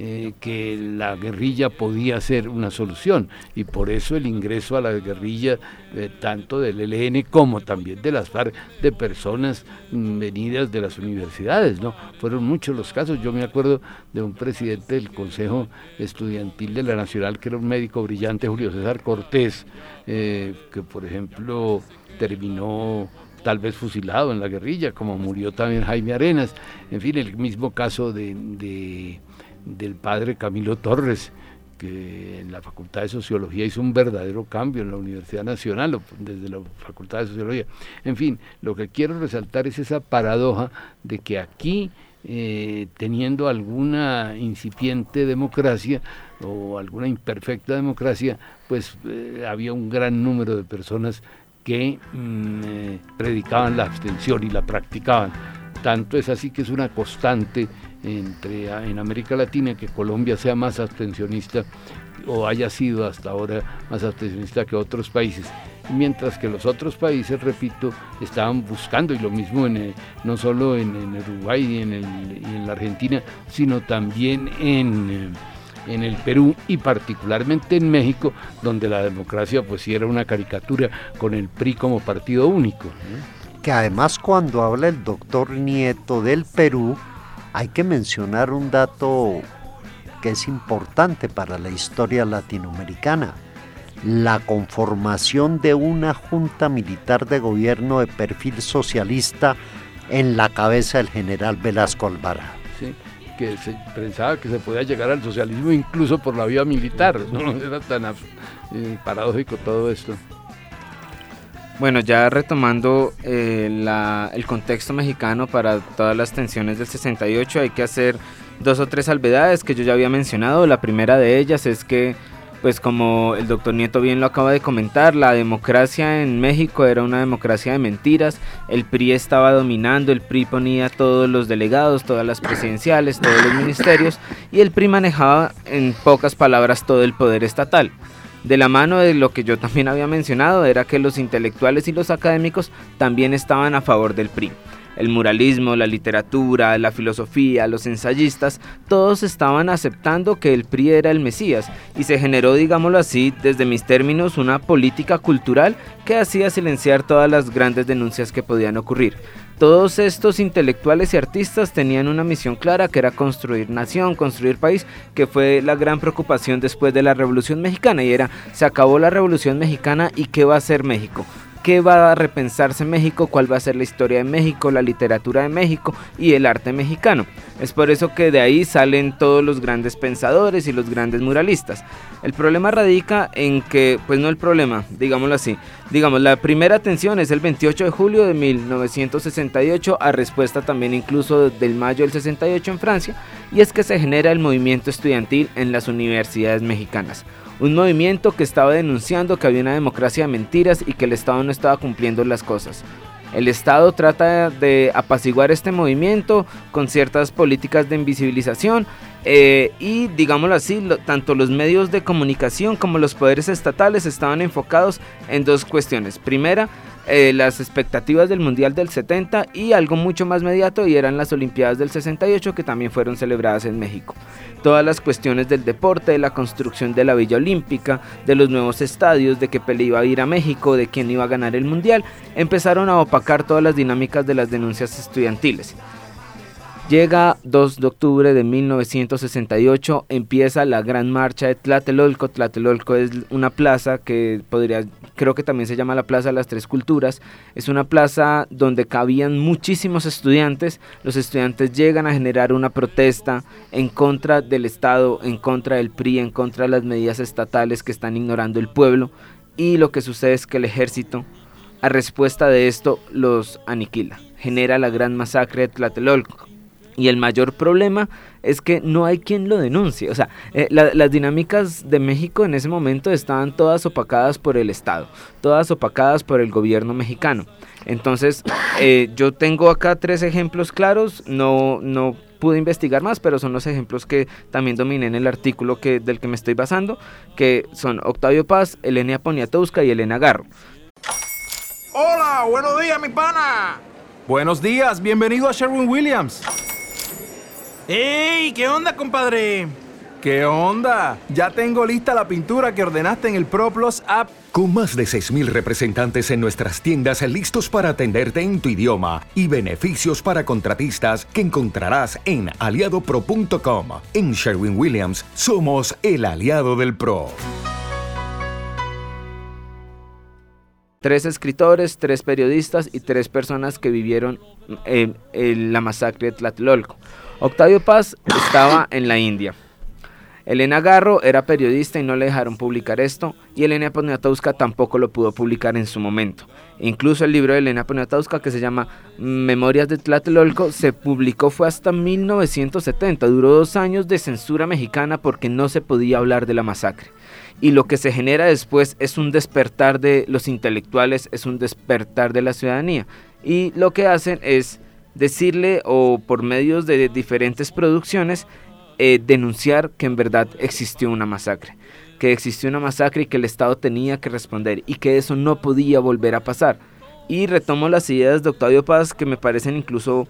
eh, que la guerrilla podía ser una solución y por eso el ingreso a la guerrilla eh, tanto del ELN como también de las FARC de personas mm, venidas de las universidades, ¿no? Fueron muchos los casos, yo me acuerdo de un presidente del Consejo Estudiantil de la Nacional que era un médico brillante, Julio César Cortés, eh, que por ejemplo terminó tal vez fusilado en la guerrilla, como murió también Jaime Arenas. En fin, el mismo caso de, del padre Camilo Torres, que en la Facultad de Sociología hizo un verdadero cambio en la Universidad Nacional, desde la Facultad de Sociología. En fin, lo que quiero resaltar es esa paradoja de que aquí, eh, teniendo alguna incipiente democracia o alguna imperfecta democracia, pues eh, había un gran número de personas que mm, eh, predicaban la abstención y la practicaban. Tanto es así que es una constante entre, en América Latina que Colombia sea más abstencionista o haya sido hasta ahora más abstencionista que otros países, mientras que los otros países, repito, estaban buscando, y lo mismo en, eh, no solo en, Uruguay y en, y en, la Argentina, sino también en... En el Perú y particularmente en México, donde la democracia pues era una caricatura con el PRI como partido único. Que además cuando habla el doctor Nieto del Perú, hay que mencionar un dato que es importante para la historia latinoamericana, la conformación de una junta militar de gobierno de perfil socialista en la cabeza del general Velasco Alvarado que se pensaba que se podía llegar al socialismo incluso por la vía militar. No era tan eh, paradójico todo esto. Bueno, ya retomando eh, el contexto mexicano para todas las tensiones del 68, hay que hacer dos o tres salvedades que yo ya había mencionado. La primera de ellas es que pues como el doctor Nieto bien lo acaba de comentar, la democracia en México era una democracia de mentiras, el PRI estaba dominando, el PRI ponía todos los delegados, todas las presidenciales, todos los ministerios y el PRI manejaba en pocas palabras todo el poder estatal. De la mano de lo que yo también había mencionado era que los intelectuales y los académicos también estaban a favor del PRI el muralismo, la literatura, la filosofía, los ensayistas, todos estaban aceptando que el PRI era el Mesías y se generó, digámoslo así, desde mis términos, una política cultural que hacía silenciar todas las grandes denuncias que podían ocurrir. todos estos intelectuales y artistas tenían una misión clara que era construir nación, construir país, que fue la gran preocupación después de la Revolución Mexicana y era, se acabó la Revolución Mexicana y ¿qué va a hacer México? Qué va a repensarse México, cuál va a ser la historia de México, la literatura de México y el arte mexicano. Es por eso que de ahí salen todos los grandes pensadores y los grandes muralistas. El problema radica en que, pues no el problema, digámoslo así. Digamos, la primera atención es el 28 de julio de 1968, a respuesta también incluso del mayo del 68 en Francia, y es que se genera el movimiento estudiantil en las universidades mexicanas un movimiento que estaba denunciando que había una democracia de mentiras y que el Estado no estaba cumpliendo las cosas. El Estado trata de apaciguar este movimiento con ciertas políticas de invisibilización eh, y, digámoslo así, tanto los medios de comunicación como los poderes estatales estaban enfocados en dos cuestiones. Primera, eh, las expectativas del Mundial del 70 y algo mucho más mediato y eran las Olimpiadas del 68 que también fueron celebradas en México. Todas las cuestiones del deporte, de la construcción de la Villa Olímpica, de los nuevos estadios, de que Pelé iba a ir a México, de quién iba a ganar el Mundial, empezaron a opacar todas las dinámicas de las denuncias estudiantiles. Llega 2 de octubre de 1968, empieza la gran marcha de Tlatelolco. Tlatelolco es una plaza que podría, creo que también se llama la Plaza de las Tres Culturas. Es una plaza donde cabían muchísimos estudiantes. Los estudiantes llegan a generar una protesta en contra del Estado, en contra del PRI, en contra de las medidas estatales que están ignorando el pueblo. Y lo que sucede es que el ejército, a respuesta de esto, los aniquila. Genera la gran masacre de Tlatelolco y el mayor problema es que no hay quien lo denuncie. O sea, eh, las dinámicas de México en ese momento estaban todas opacadas por el Estado, todas opacadas por el gobierno mexicano. Entonces, eh, yo tengo acá tres ejemplos claros, no, no pude investigar más, pero son los ejemplos que también dominé en el artículo que, del que me estoy basando, que son Octavio Paz, Elena Poniatowska y Elena Garro. Hola, buenos días, mi pana. Buenos días, bienvenido a Sherwin Williams. ¡Ey! ¿Qué onda, compadre? ¿Qué onda? Ya tengo lista la pintura que ordenaste en el ProPlus app. Con más de 6.000 representantes en nuestras tiendas listos para atenderte en tu idioma y beneficios para contratistas que encontrarás en aliadopro.com. En Sherwin Williams somos el aliado del PRO. Tres escritores, tres periodistas y tres personas que vivieron en, la masacre de Tlatelolco. Octavio Paz estaba en la India. Elena Garro era periodista y no le dejaron publicar esto, y Elena Poniatowska tampoco lo pudo publicar en su momento. Incluso el libro de Elena Poniatowska, que se llama Memorias de Tlatelolco, se publicó fue hasta 1970. Duró dos años de censura mexicana porque no se podía hablar de la masacre. Y lo que se genera después es un despertar de los intelectuales, es un despertar de la ciudadanía. Y lo que hacen es decirle o por medios de diferentes producciones eh, denunciar que en verdad existió una masacre, que existió una masacre y que el Estado tenía que responder y que eso no podía volver a pasar. Y retomo las ideas de Octavio Paz que me parecen incluso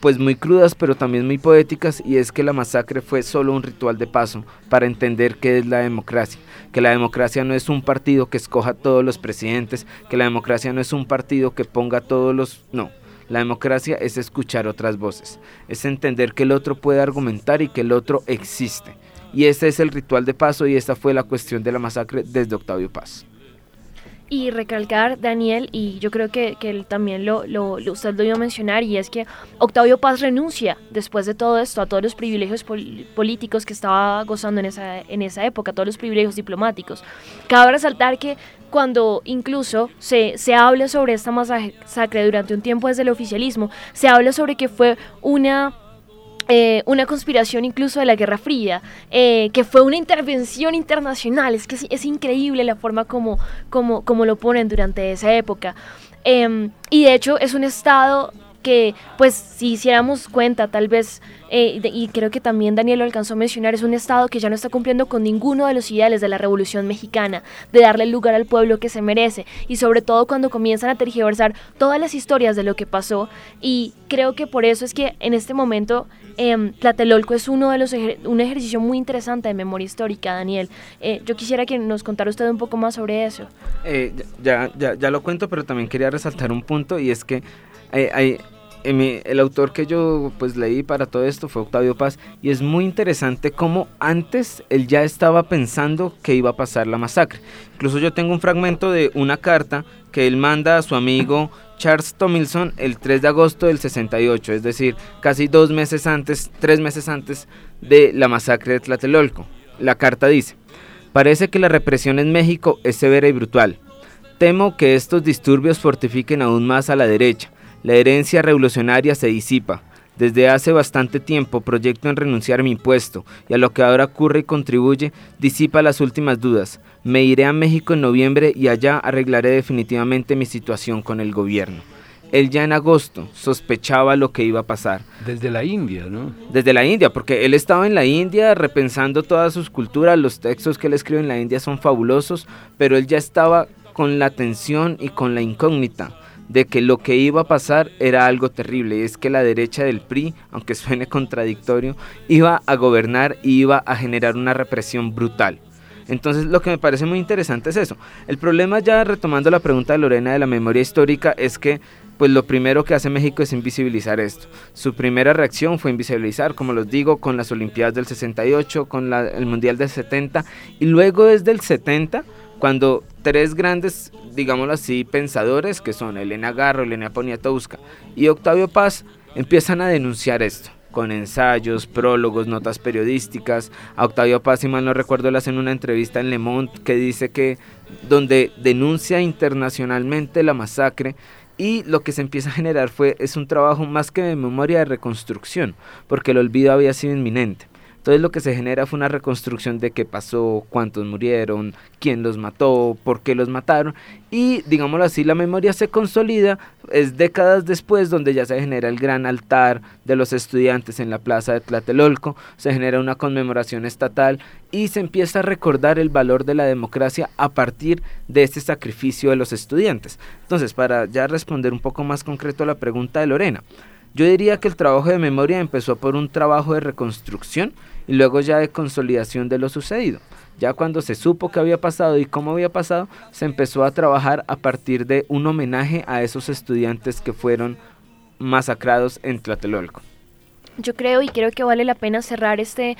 pues muy crudas pero también muy poéticas y es que la masacre fue solo un ritual de paso para entender qué es la democracia, que la democracia no es un partido que escoja todos los presidentes, que la democracia no es un partido que ponga todos los no, la democracia es escuchar otras voces, es entender que el otro puede argumentar y que el otro existe. Y ese es el ritual de paso y esta fue la cuestión de la masacre desde Octavio Paz. Y recalcar, Daniel, y yo creo que, que también lo, usted lo iba a mencionar, y es que Octavio Paz renuncia después de todo esto a todos los privilegios políticos que estaba gozando en esa, en esa época, todos los privilegios diplomáticos. Cabe resaltar que cuando incluso se, se habla sobre esta masacre durante un tiempo desde el oficialismo, se habla sobre que fue una eh, una conspiración incluso de la Guerra Fría, eh, que fue una intervención internacional. Es que es, increíble la forma como, como, como, lo ponen durante esa época. Em, y de hecho es un estado que, pues, si hiciéramos cuenta, tal vez, eh, y creo que también Daniel lo alcanzó a mencionar, es un Estado que ya no está cumpliendo con ninguno de los ideales de la Revolución Mexicana, de darle lugar al pueblo que se merece, y sobre todo cuando comienzan a tergiversar todas las historias de lo que pasó, y creo que por eso es que en este momento eh, Tlatelolco es uno de los un ejercicio muy interesante de memoria histórica, Daniel. Eh, yo quisiera que nos contara usted un poco más sobre eso. Eh, ya, ya, ya lo cuento, pero también quería resaltar un punto, y es que el autor que yo pues leí para todo esto fue Octavio Paz y es muy interesante cómo antes él ya estaba pensando que iba a pasar la masacre. Incluso yo tengo un fragmento de una carta que él manda a su amigo Charles Tomilson el 3 de agosto del 68, es decir, casi dos meses antes, tres meses antes de la masacre de Tlatelolco. La carta dice, parece que la represión en México es severa y brutal. Temo que estos disturbios fortifiquen aún más a la derecha la herencia revolucionaria se disipa. Desde hace bastante tiempo proyecto en renunciar a mi puesto y a lo que ahora ocurre y contribuye disipa las últimas dudas. Me iré a México en noviembre y allá arreglaré definitivamente mi situación con el gobierno. Él ya en agosto sospechaba lo que iba a pasar. Desde la India, ¿no? Desde la India, porque él estaba en la India repensando todas sus culturas, los textos que él escribe en la India son fabulosos, pero él ya estaba con la tensión y con la incógnita de que lo que iba a pasar era algo terrible, y es que la derecha del PRI, aunque suene contradictorio, iba a gobernar y iba a generar una represión brutal. Entonces lo que me parece muy interesante es eso. El problema ya retomando la pregunta de Lorena de la memoria histórica es que pues lo primero que hace México es invisibilizar esto. Su primera reacción fue invisibilizar, como los digo, con las Olimpiadas del 68, con el Mundial del 70 y luego desde el 70 cuando tres grandes, digámoslo así, pensadores, que son Elena Garro, Elena Poniatowska y Octavio Paz, empiezan a denunciar esto con ensayos, prólogos, notas periodísticas. A Octavio Paz, si mal no recuerdo, le hacen una entrevista en Le Monde que dice que donde denuncia internacionalmente la masacre y lo que se empieza a generar fue es un trabajo más que de memoria de reconstrucción, porque el olvido había sido inminente. Entonces lo que se genera fue una reconstrucción de qué pasó, cuántos murieron, quién los mató, por qué los mataron y digámoslo así, la memoria se consolida, es décadas después donde ya se genera el gran altar de los estudiantes en la plaza de Tlatelolco, se genera una conmemoración estatal y se empieza a recordar el valor de la democracia a partir de este sacrificio de los estudiantes. Entonces, para ya responder un poco más concreto a la pregunta de Lorena, yo diría que el trabajo de memoria empezó por un trabajo de reconstrucción y luego ya de consolidación de lo sucedido. Ya cuando se supo qué había pasado y cómo había pasado, se empezó a trabajar a partir de un homenaje a esos estudiantes que fueron masacrados en Tlatelolco. Yo creo y creo que vale la pena cerrar este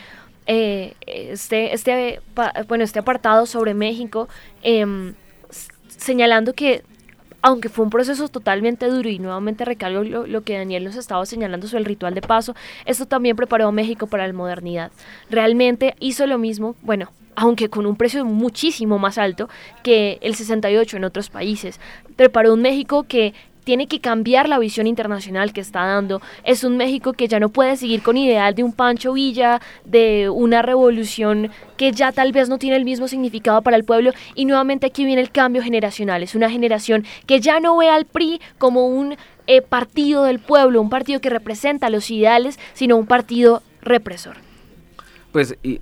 eh, este, este, bueno, este apartado sobre México, em, señalando que aunque fue un proceso totalmente duro y nuevamente recalco lo, que Daniel nos estaba señalando sobre el ritual de paso, esto también preparó a México para la modernidad. Realmente hizo lo mismo, bueno, aunque con un precio muchísimo más alto que el 68 en otros países. Preparó un México que tiene que cambiar la visión internacional que está dando. Es un México que ya no puede seguir con ideal de un Pancho Villa, de una revolución que ya tal vez no tiene el mismo significado para el pueblo. Y nuevamente aquí viene el cambio generacional. Es una generación que ya no ve al PRI como un eh, partido del pueblo, un partido que representa los ideales, sino un partido represor. Pues y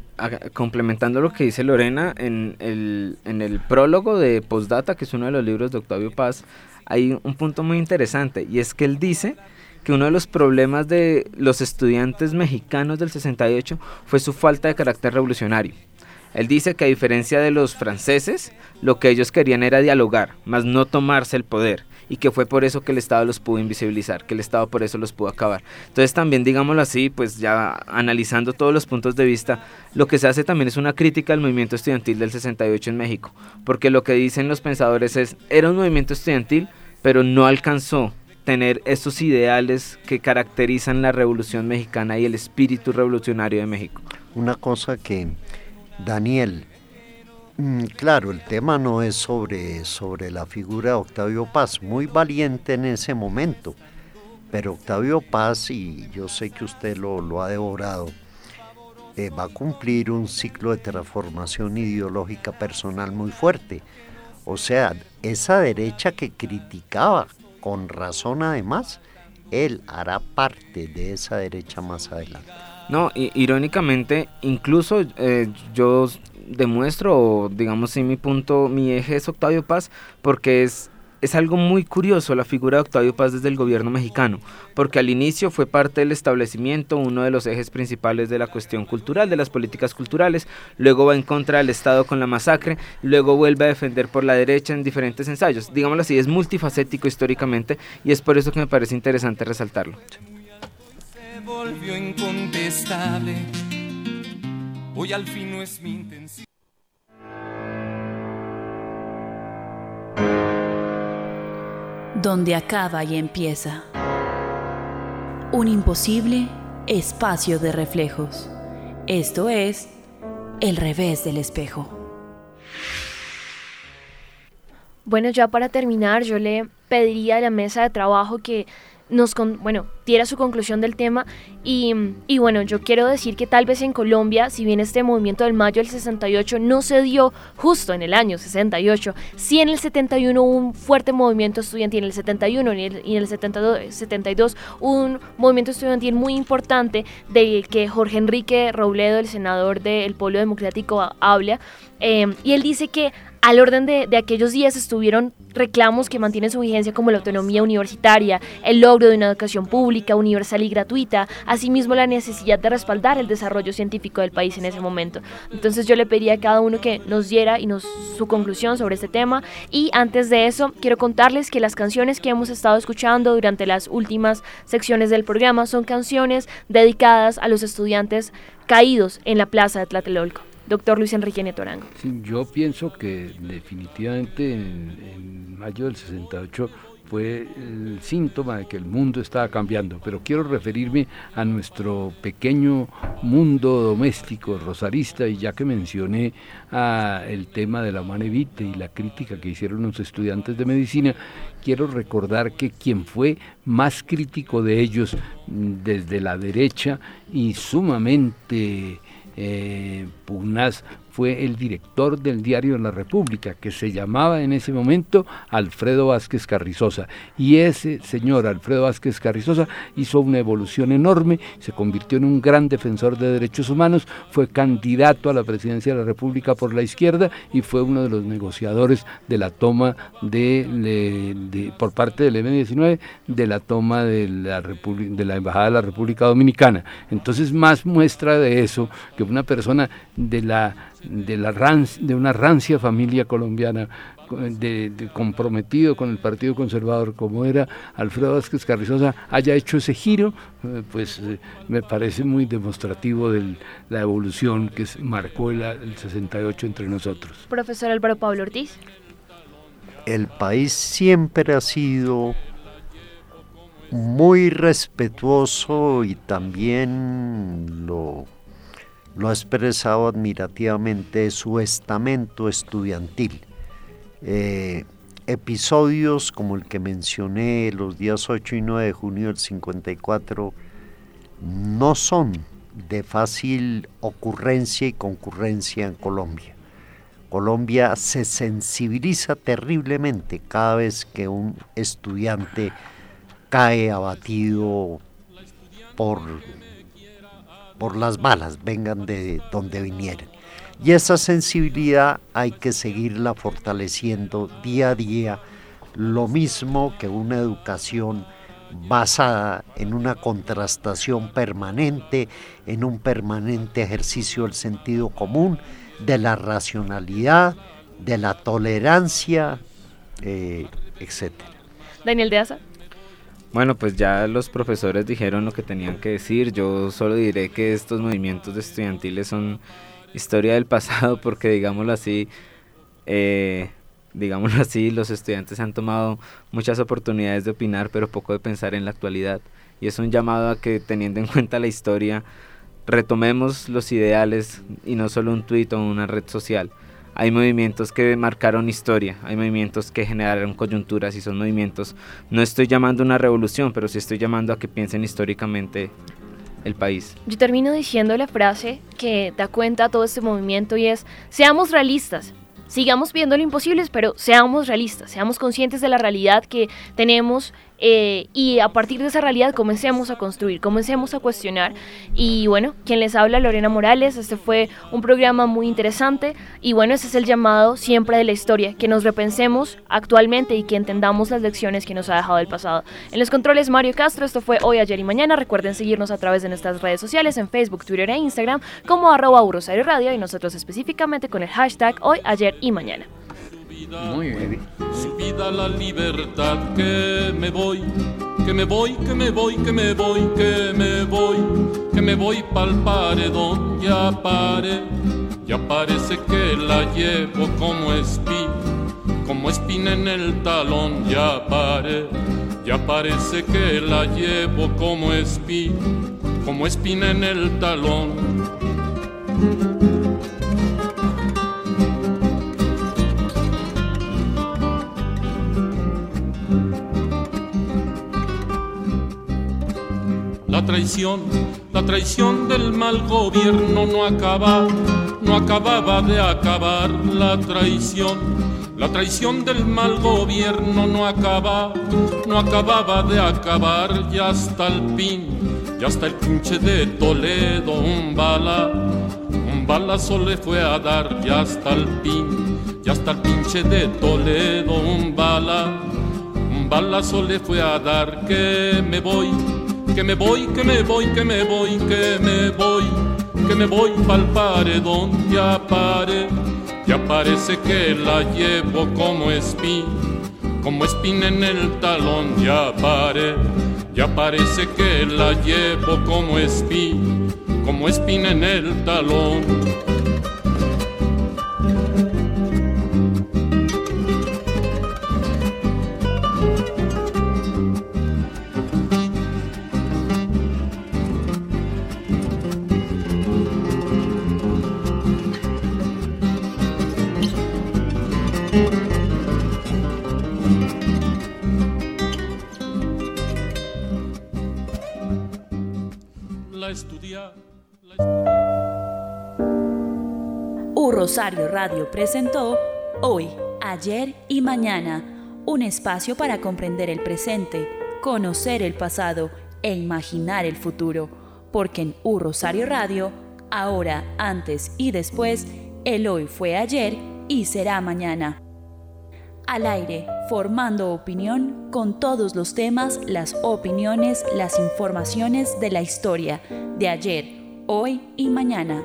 complementando lo que dice Lorena en el, en el prólogo de Postdata, que es uno de los libros de Octavio Paz, hay un punto muy interesante y es que él dice que uno de los problemas de los estudiantes mexicanos del 68 fue su falta de carácter revolucionario. Él dice que a diferencia de los franceses, lo que ellos querían era dialogar, más no tomarse el poder y que fue por eso que el Estado los pudo invisibilizar, que el Estado por eso los pudo acabar. Entonces también, digámoslo así, pues ya analizando todos los puntos de vista, lo que se hace también es una crítica al movimiento estudiantil del 68 en México, porque lo que dicen los pensadores es, era un movimiento estudiantil, pero no alcanzó tener esos ideales que caracterizan la revolución mexicana y el espíritu revolucionario de México. Una cosa que Daniel claro, el tema no es sobre, sobre la figura de Octavio Paz, muy valiente en ese momento, pero Octavio Paz, y yo sé que usted lo, ha devorado, eh, va a cumplir un ciclo de transformación ideológica personal muy fuerte. O sea, esa derecha que criticaba, con razón además, él hará parte de esa derecha más adelante. No, irónicamente, incluso eh, yo demuestro, digamos, si mi punto, mi eje es Octavio Paz, porque es es algo muy curioso la figura de Octavio Paz desde el gobierno mexicano, porque al inicio fue parte del establecimiento, uno de los ejes principales de la cuestión cultural, de las políticas culturales, luego va en contra del Estado con la masacre, luego vuelve a defender por la derecha en diferentes ensayos. Digámoslo así, es multifacético históricamente y es por eso que me parece interesante resaltarlo. Se volvió incontestable. Hoy al fin no es mi intención. donde acaba y empieza. Un imposible espacio de reflejos. Esto es el revés del espejo. Bueno, ya para terminar, yo le pediría a la mesa de trabajo que nos, bueno, diera su conclusión del tema y, y, bueno, yo quiero decir que tal vez en Colombia, si bien este movimiento del mayo del 68 no se dio justo en el año 68, sí en el 71 hubo un fuerte movimiento estudiantil, en el 71 y en el, 72, 72 un movimiento estudiantil muy importante del que Jorge Enrique Robledo, el senador del Pueblo Democrático, habla. Eh, y él dice que al orden de, aquellos días estuvieron reclamos que mantienen su vigencia como la autonomía universitaria, el logro de una educación pública, universal y gratuita, asimismo la necesidad de respaldar el desarrollo científico del país en ese momento. Entonces yo le pediría a cada uno que nos diera y nos su conclusión sobre este tema y antes de eso quiero contarles que las canciones que hemos estado escuchando durante las últimas secciones del programa son canciones dedicadas a los estudiantes caídos en la plaza de Tlatelolco doctor Luis Enrique Netorango. Sí, yo pienso que definitivamente en, mayo del 68 fue el síntoma de que el mundo estaba cambiando, pero quiero referirme a nuestro pequeño mundo doméstico rosarista y ya que mencioné el tema de la manevite y la crítica que hicieron los estudiantes de medicina, quiero recordar que quien fue más crítico de ellos desde la derecha y sumamente eh, pugnaz fue el director del diario de la República, que se llamaba en ese momento Alfredo Vázquez Carrizosa. Y ese señor, Alfredo Vázquez Carrizosa, hizo una evolución enorme, se convirtió en un gran defensor de derechos humanos, fue candidato a la presidencia de la República por la izquierda y fue uno de los negociadores de la toma de, por parte del M-19 de la toma de la, de la Embajada de la República Dominicana. Entonces, más muestra de eso que una persona de la de, la de una rancia familia colombiana de, comprometido con el Partido Conservador como era Alfredo Vázquez Carrizosa haya hecho ese giro, eh, pues eh, me parece muy demostrativo de la evolución que marcó el, el 68 entre nosotros. Profesor Álvaro Pablo Ortiz. El país siempre ha sido muy respetuoso y también lo lo ha expresado admirativamente su estamento estudiantil. Eh, episodios como el que mencioné los días 8 y 9 de junio del 54 no son de fácil ocurrencia y concurrencia en Colombia. Colombia se sensibiliza terriblemente cada vez que un estudiante cae abatido por por las balas, vengan de donde vinieran. Y esa sensibilidad hay que seguirla fortaleciendo día a día, lo mismo que una educación basada en una contrastación permanente, en un permanente ejercicio del sentido común, de la racionalidad, de la tolerancia, eh, etc. Daniel de Asa. Bueno, pues ya los profesores dijeron lo que tenían que decir. Yo solo diré que estos movimientos estudiantiles son historia del pasado <laughs> porque, digámoslo así, eh, digámoslo <laughs> así, los estudiantes han tomado muchas oportunidades de opinar, pero poco de pensar en la actualidad. Y es un llamado a que, teniendo en <laughs> cuenta la historia, retomemos los ideales y no solo un tuit o una red social hay movimientos que marcaron historia, hay movimientos que generaron coyunturas y son movimientos, no estoy llamando una revolución, pero sí estoy llamando a que piensen históricamente el país. Yo termino diciendo la frase que da cuenta a todo este movimiento y es, seamos realistas, sigamos viendo lo imposible, pero seamos realistas, seamos conscientes de la realidad que tenemos eh, y a partir de esa realidad comencemos a construir, comencemos a cuestionar. Y bueno, quien les habla, Lorena Morales, este fue un programa muy interesante y bueno, ese es el llamado siempre de la historia, que nos repensemos actualmente y que entendamos las lecciones que nos ha dejado el pasado. En los controles, Mario Castro, esto fue hoy, ayer y mañana. Recuerden seguirnos a través de nuestras redes sociales en Facebook, Twitter e Instagram como arroba Radio y nosotros específicamente con el hashtag hoy, ayer y mañana. Muy bien. Su vida la libertad que me voy, que me voy, que me voy, que me voy, que me voy, que me voy pa'l paredón, ya pare, ya parece que la llevo como espina, como espina en el talón, ya pare, ya parece que la llevo como espina, como espina en el talón. La traición, la traición del mal gobierno no acaba, no acababa de acabar. La traición. La traición del mal gobierno no acaba, no acababa de acabar. Ya hasta el pin, ya hasta el pinche de Toledo un bala, un balazo le fue a dar. Ya hasta el pin, ya hasta el pinche de Toledo un bala, un balazo le fue a dar. Que me voy que me voy, que me voy, que me voy, que me voy, que me voy pa'l paredón, ya pare, ya parece que la llevo como espín, como espina en el talón, ya pare, ya parece que la llevo como espín, como espina en el talón. Rosario Radio presentó Hoy, Ayer y Mañana, un espacio para comprender el presente, conocer el pasado e imaginar el futuro, porque en U Rosario Radio, ahora, antes y después, el hoy fue ayer y será mañana. Al aire, formando opinión con todos los temas, las opiniones, las informaciones de la historia, de ayer, hoy y mañana.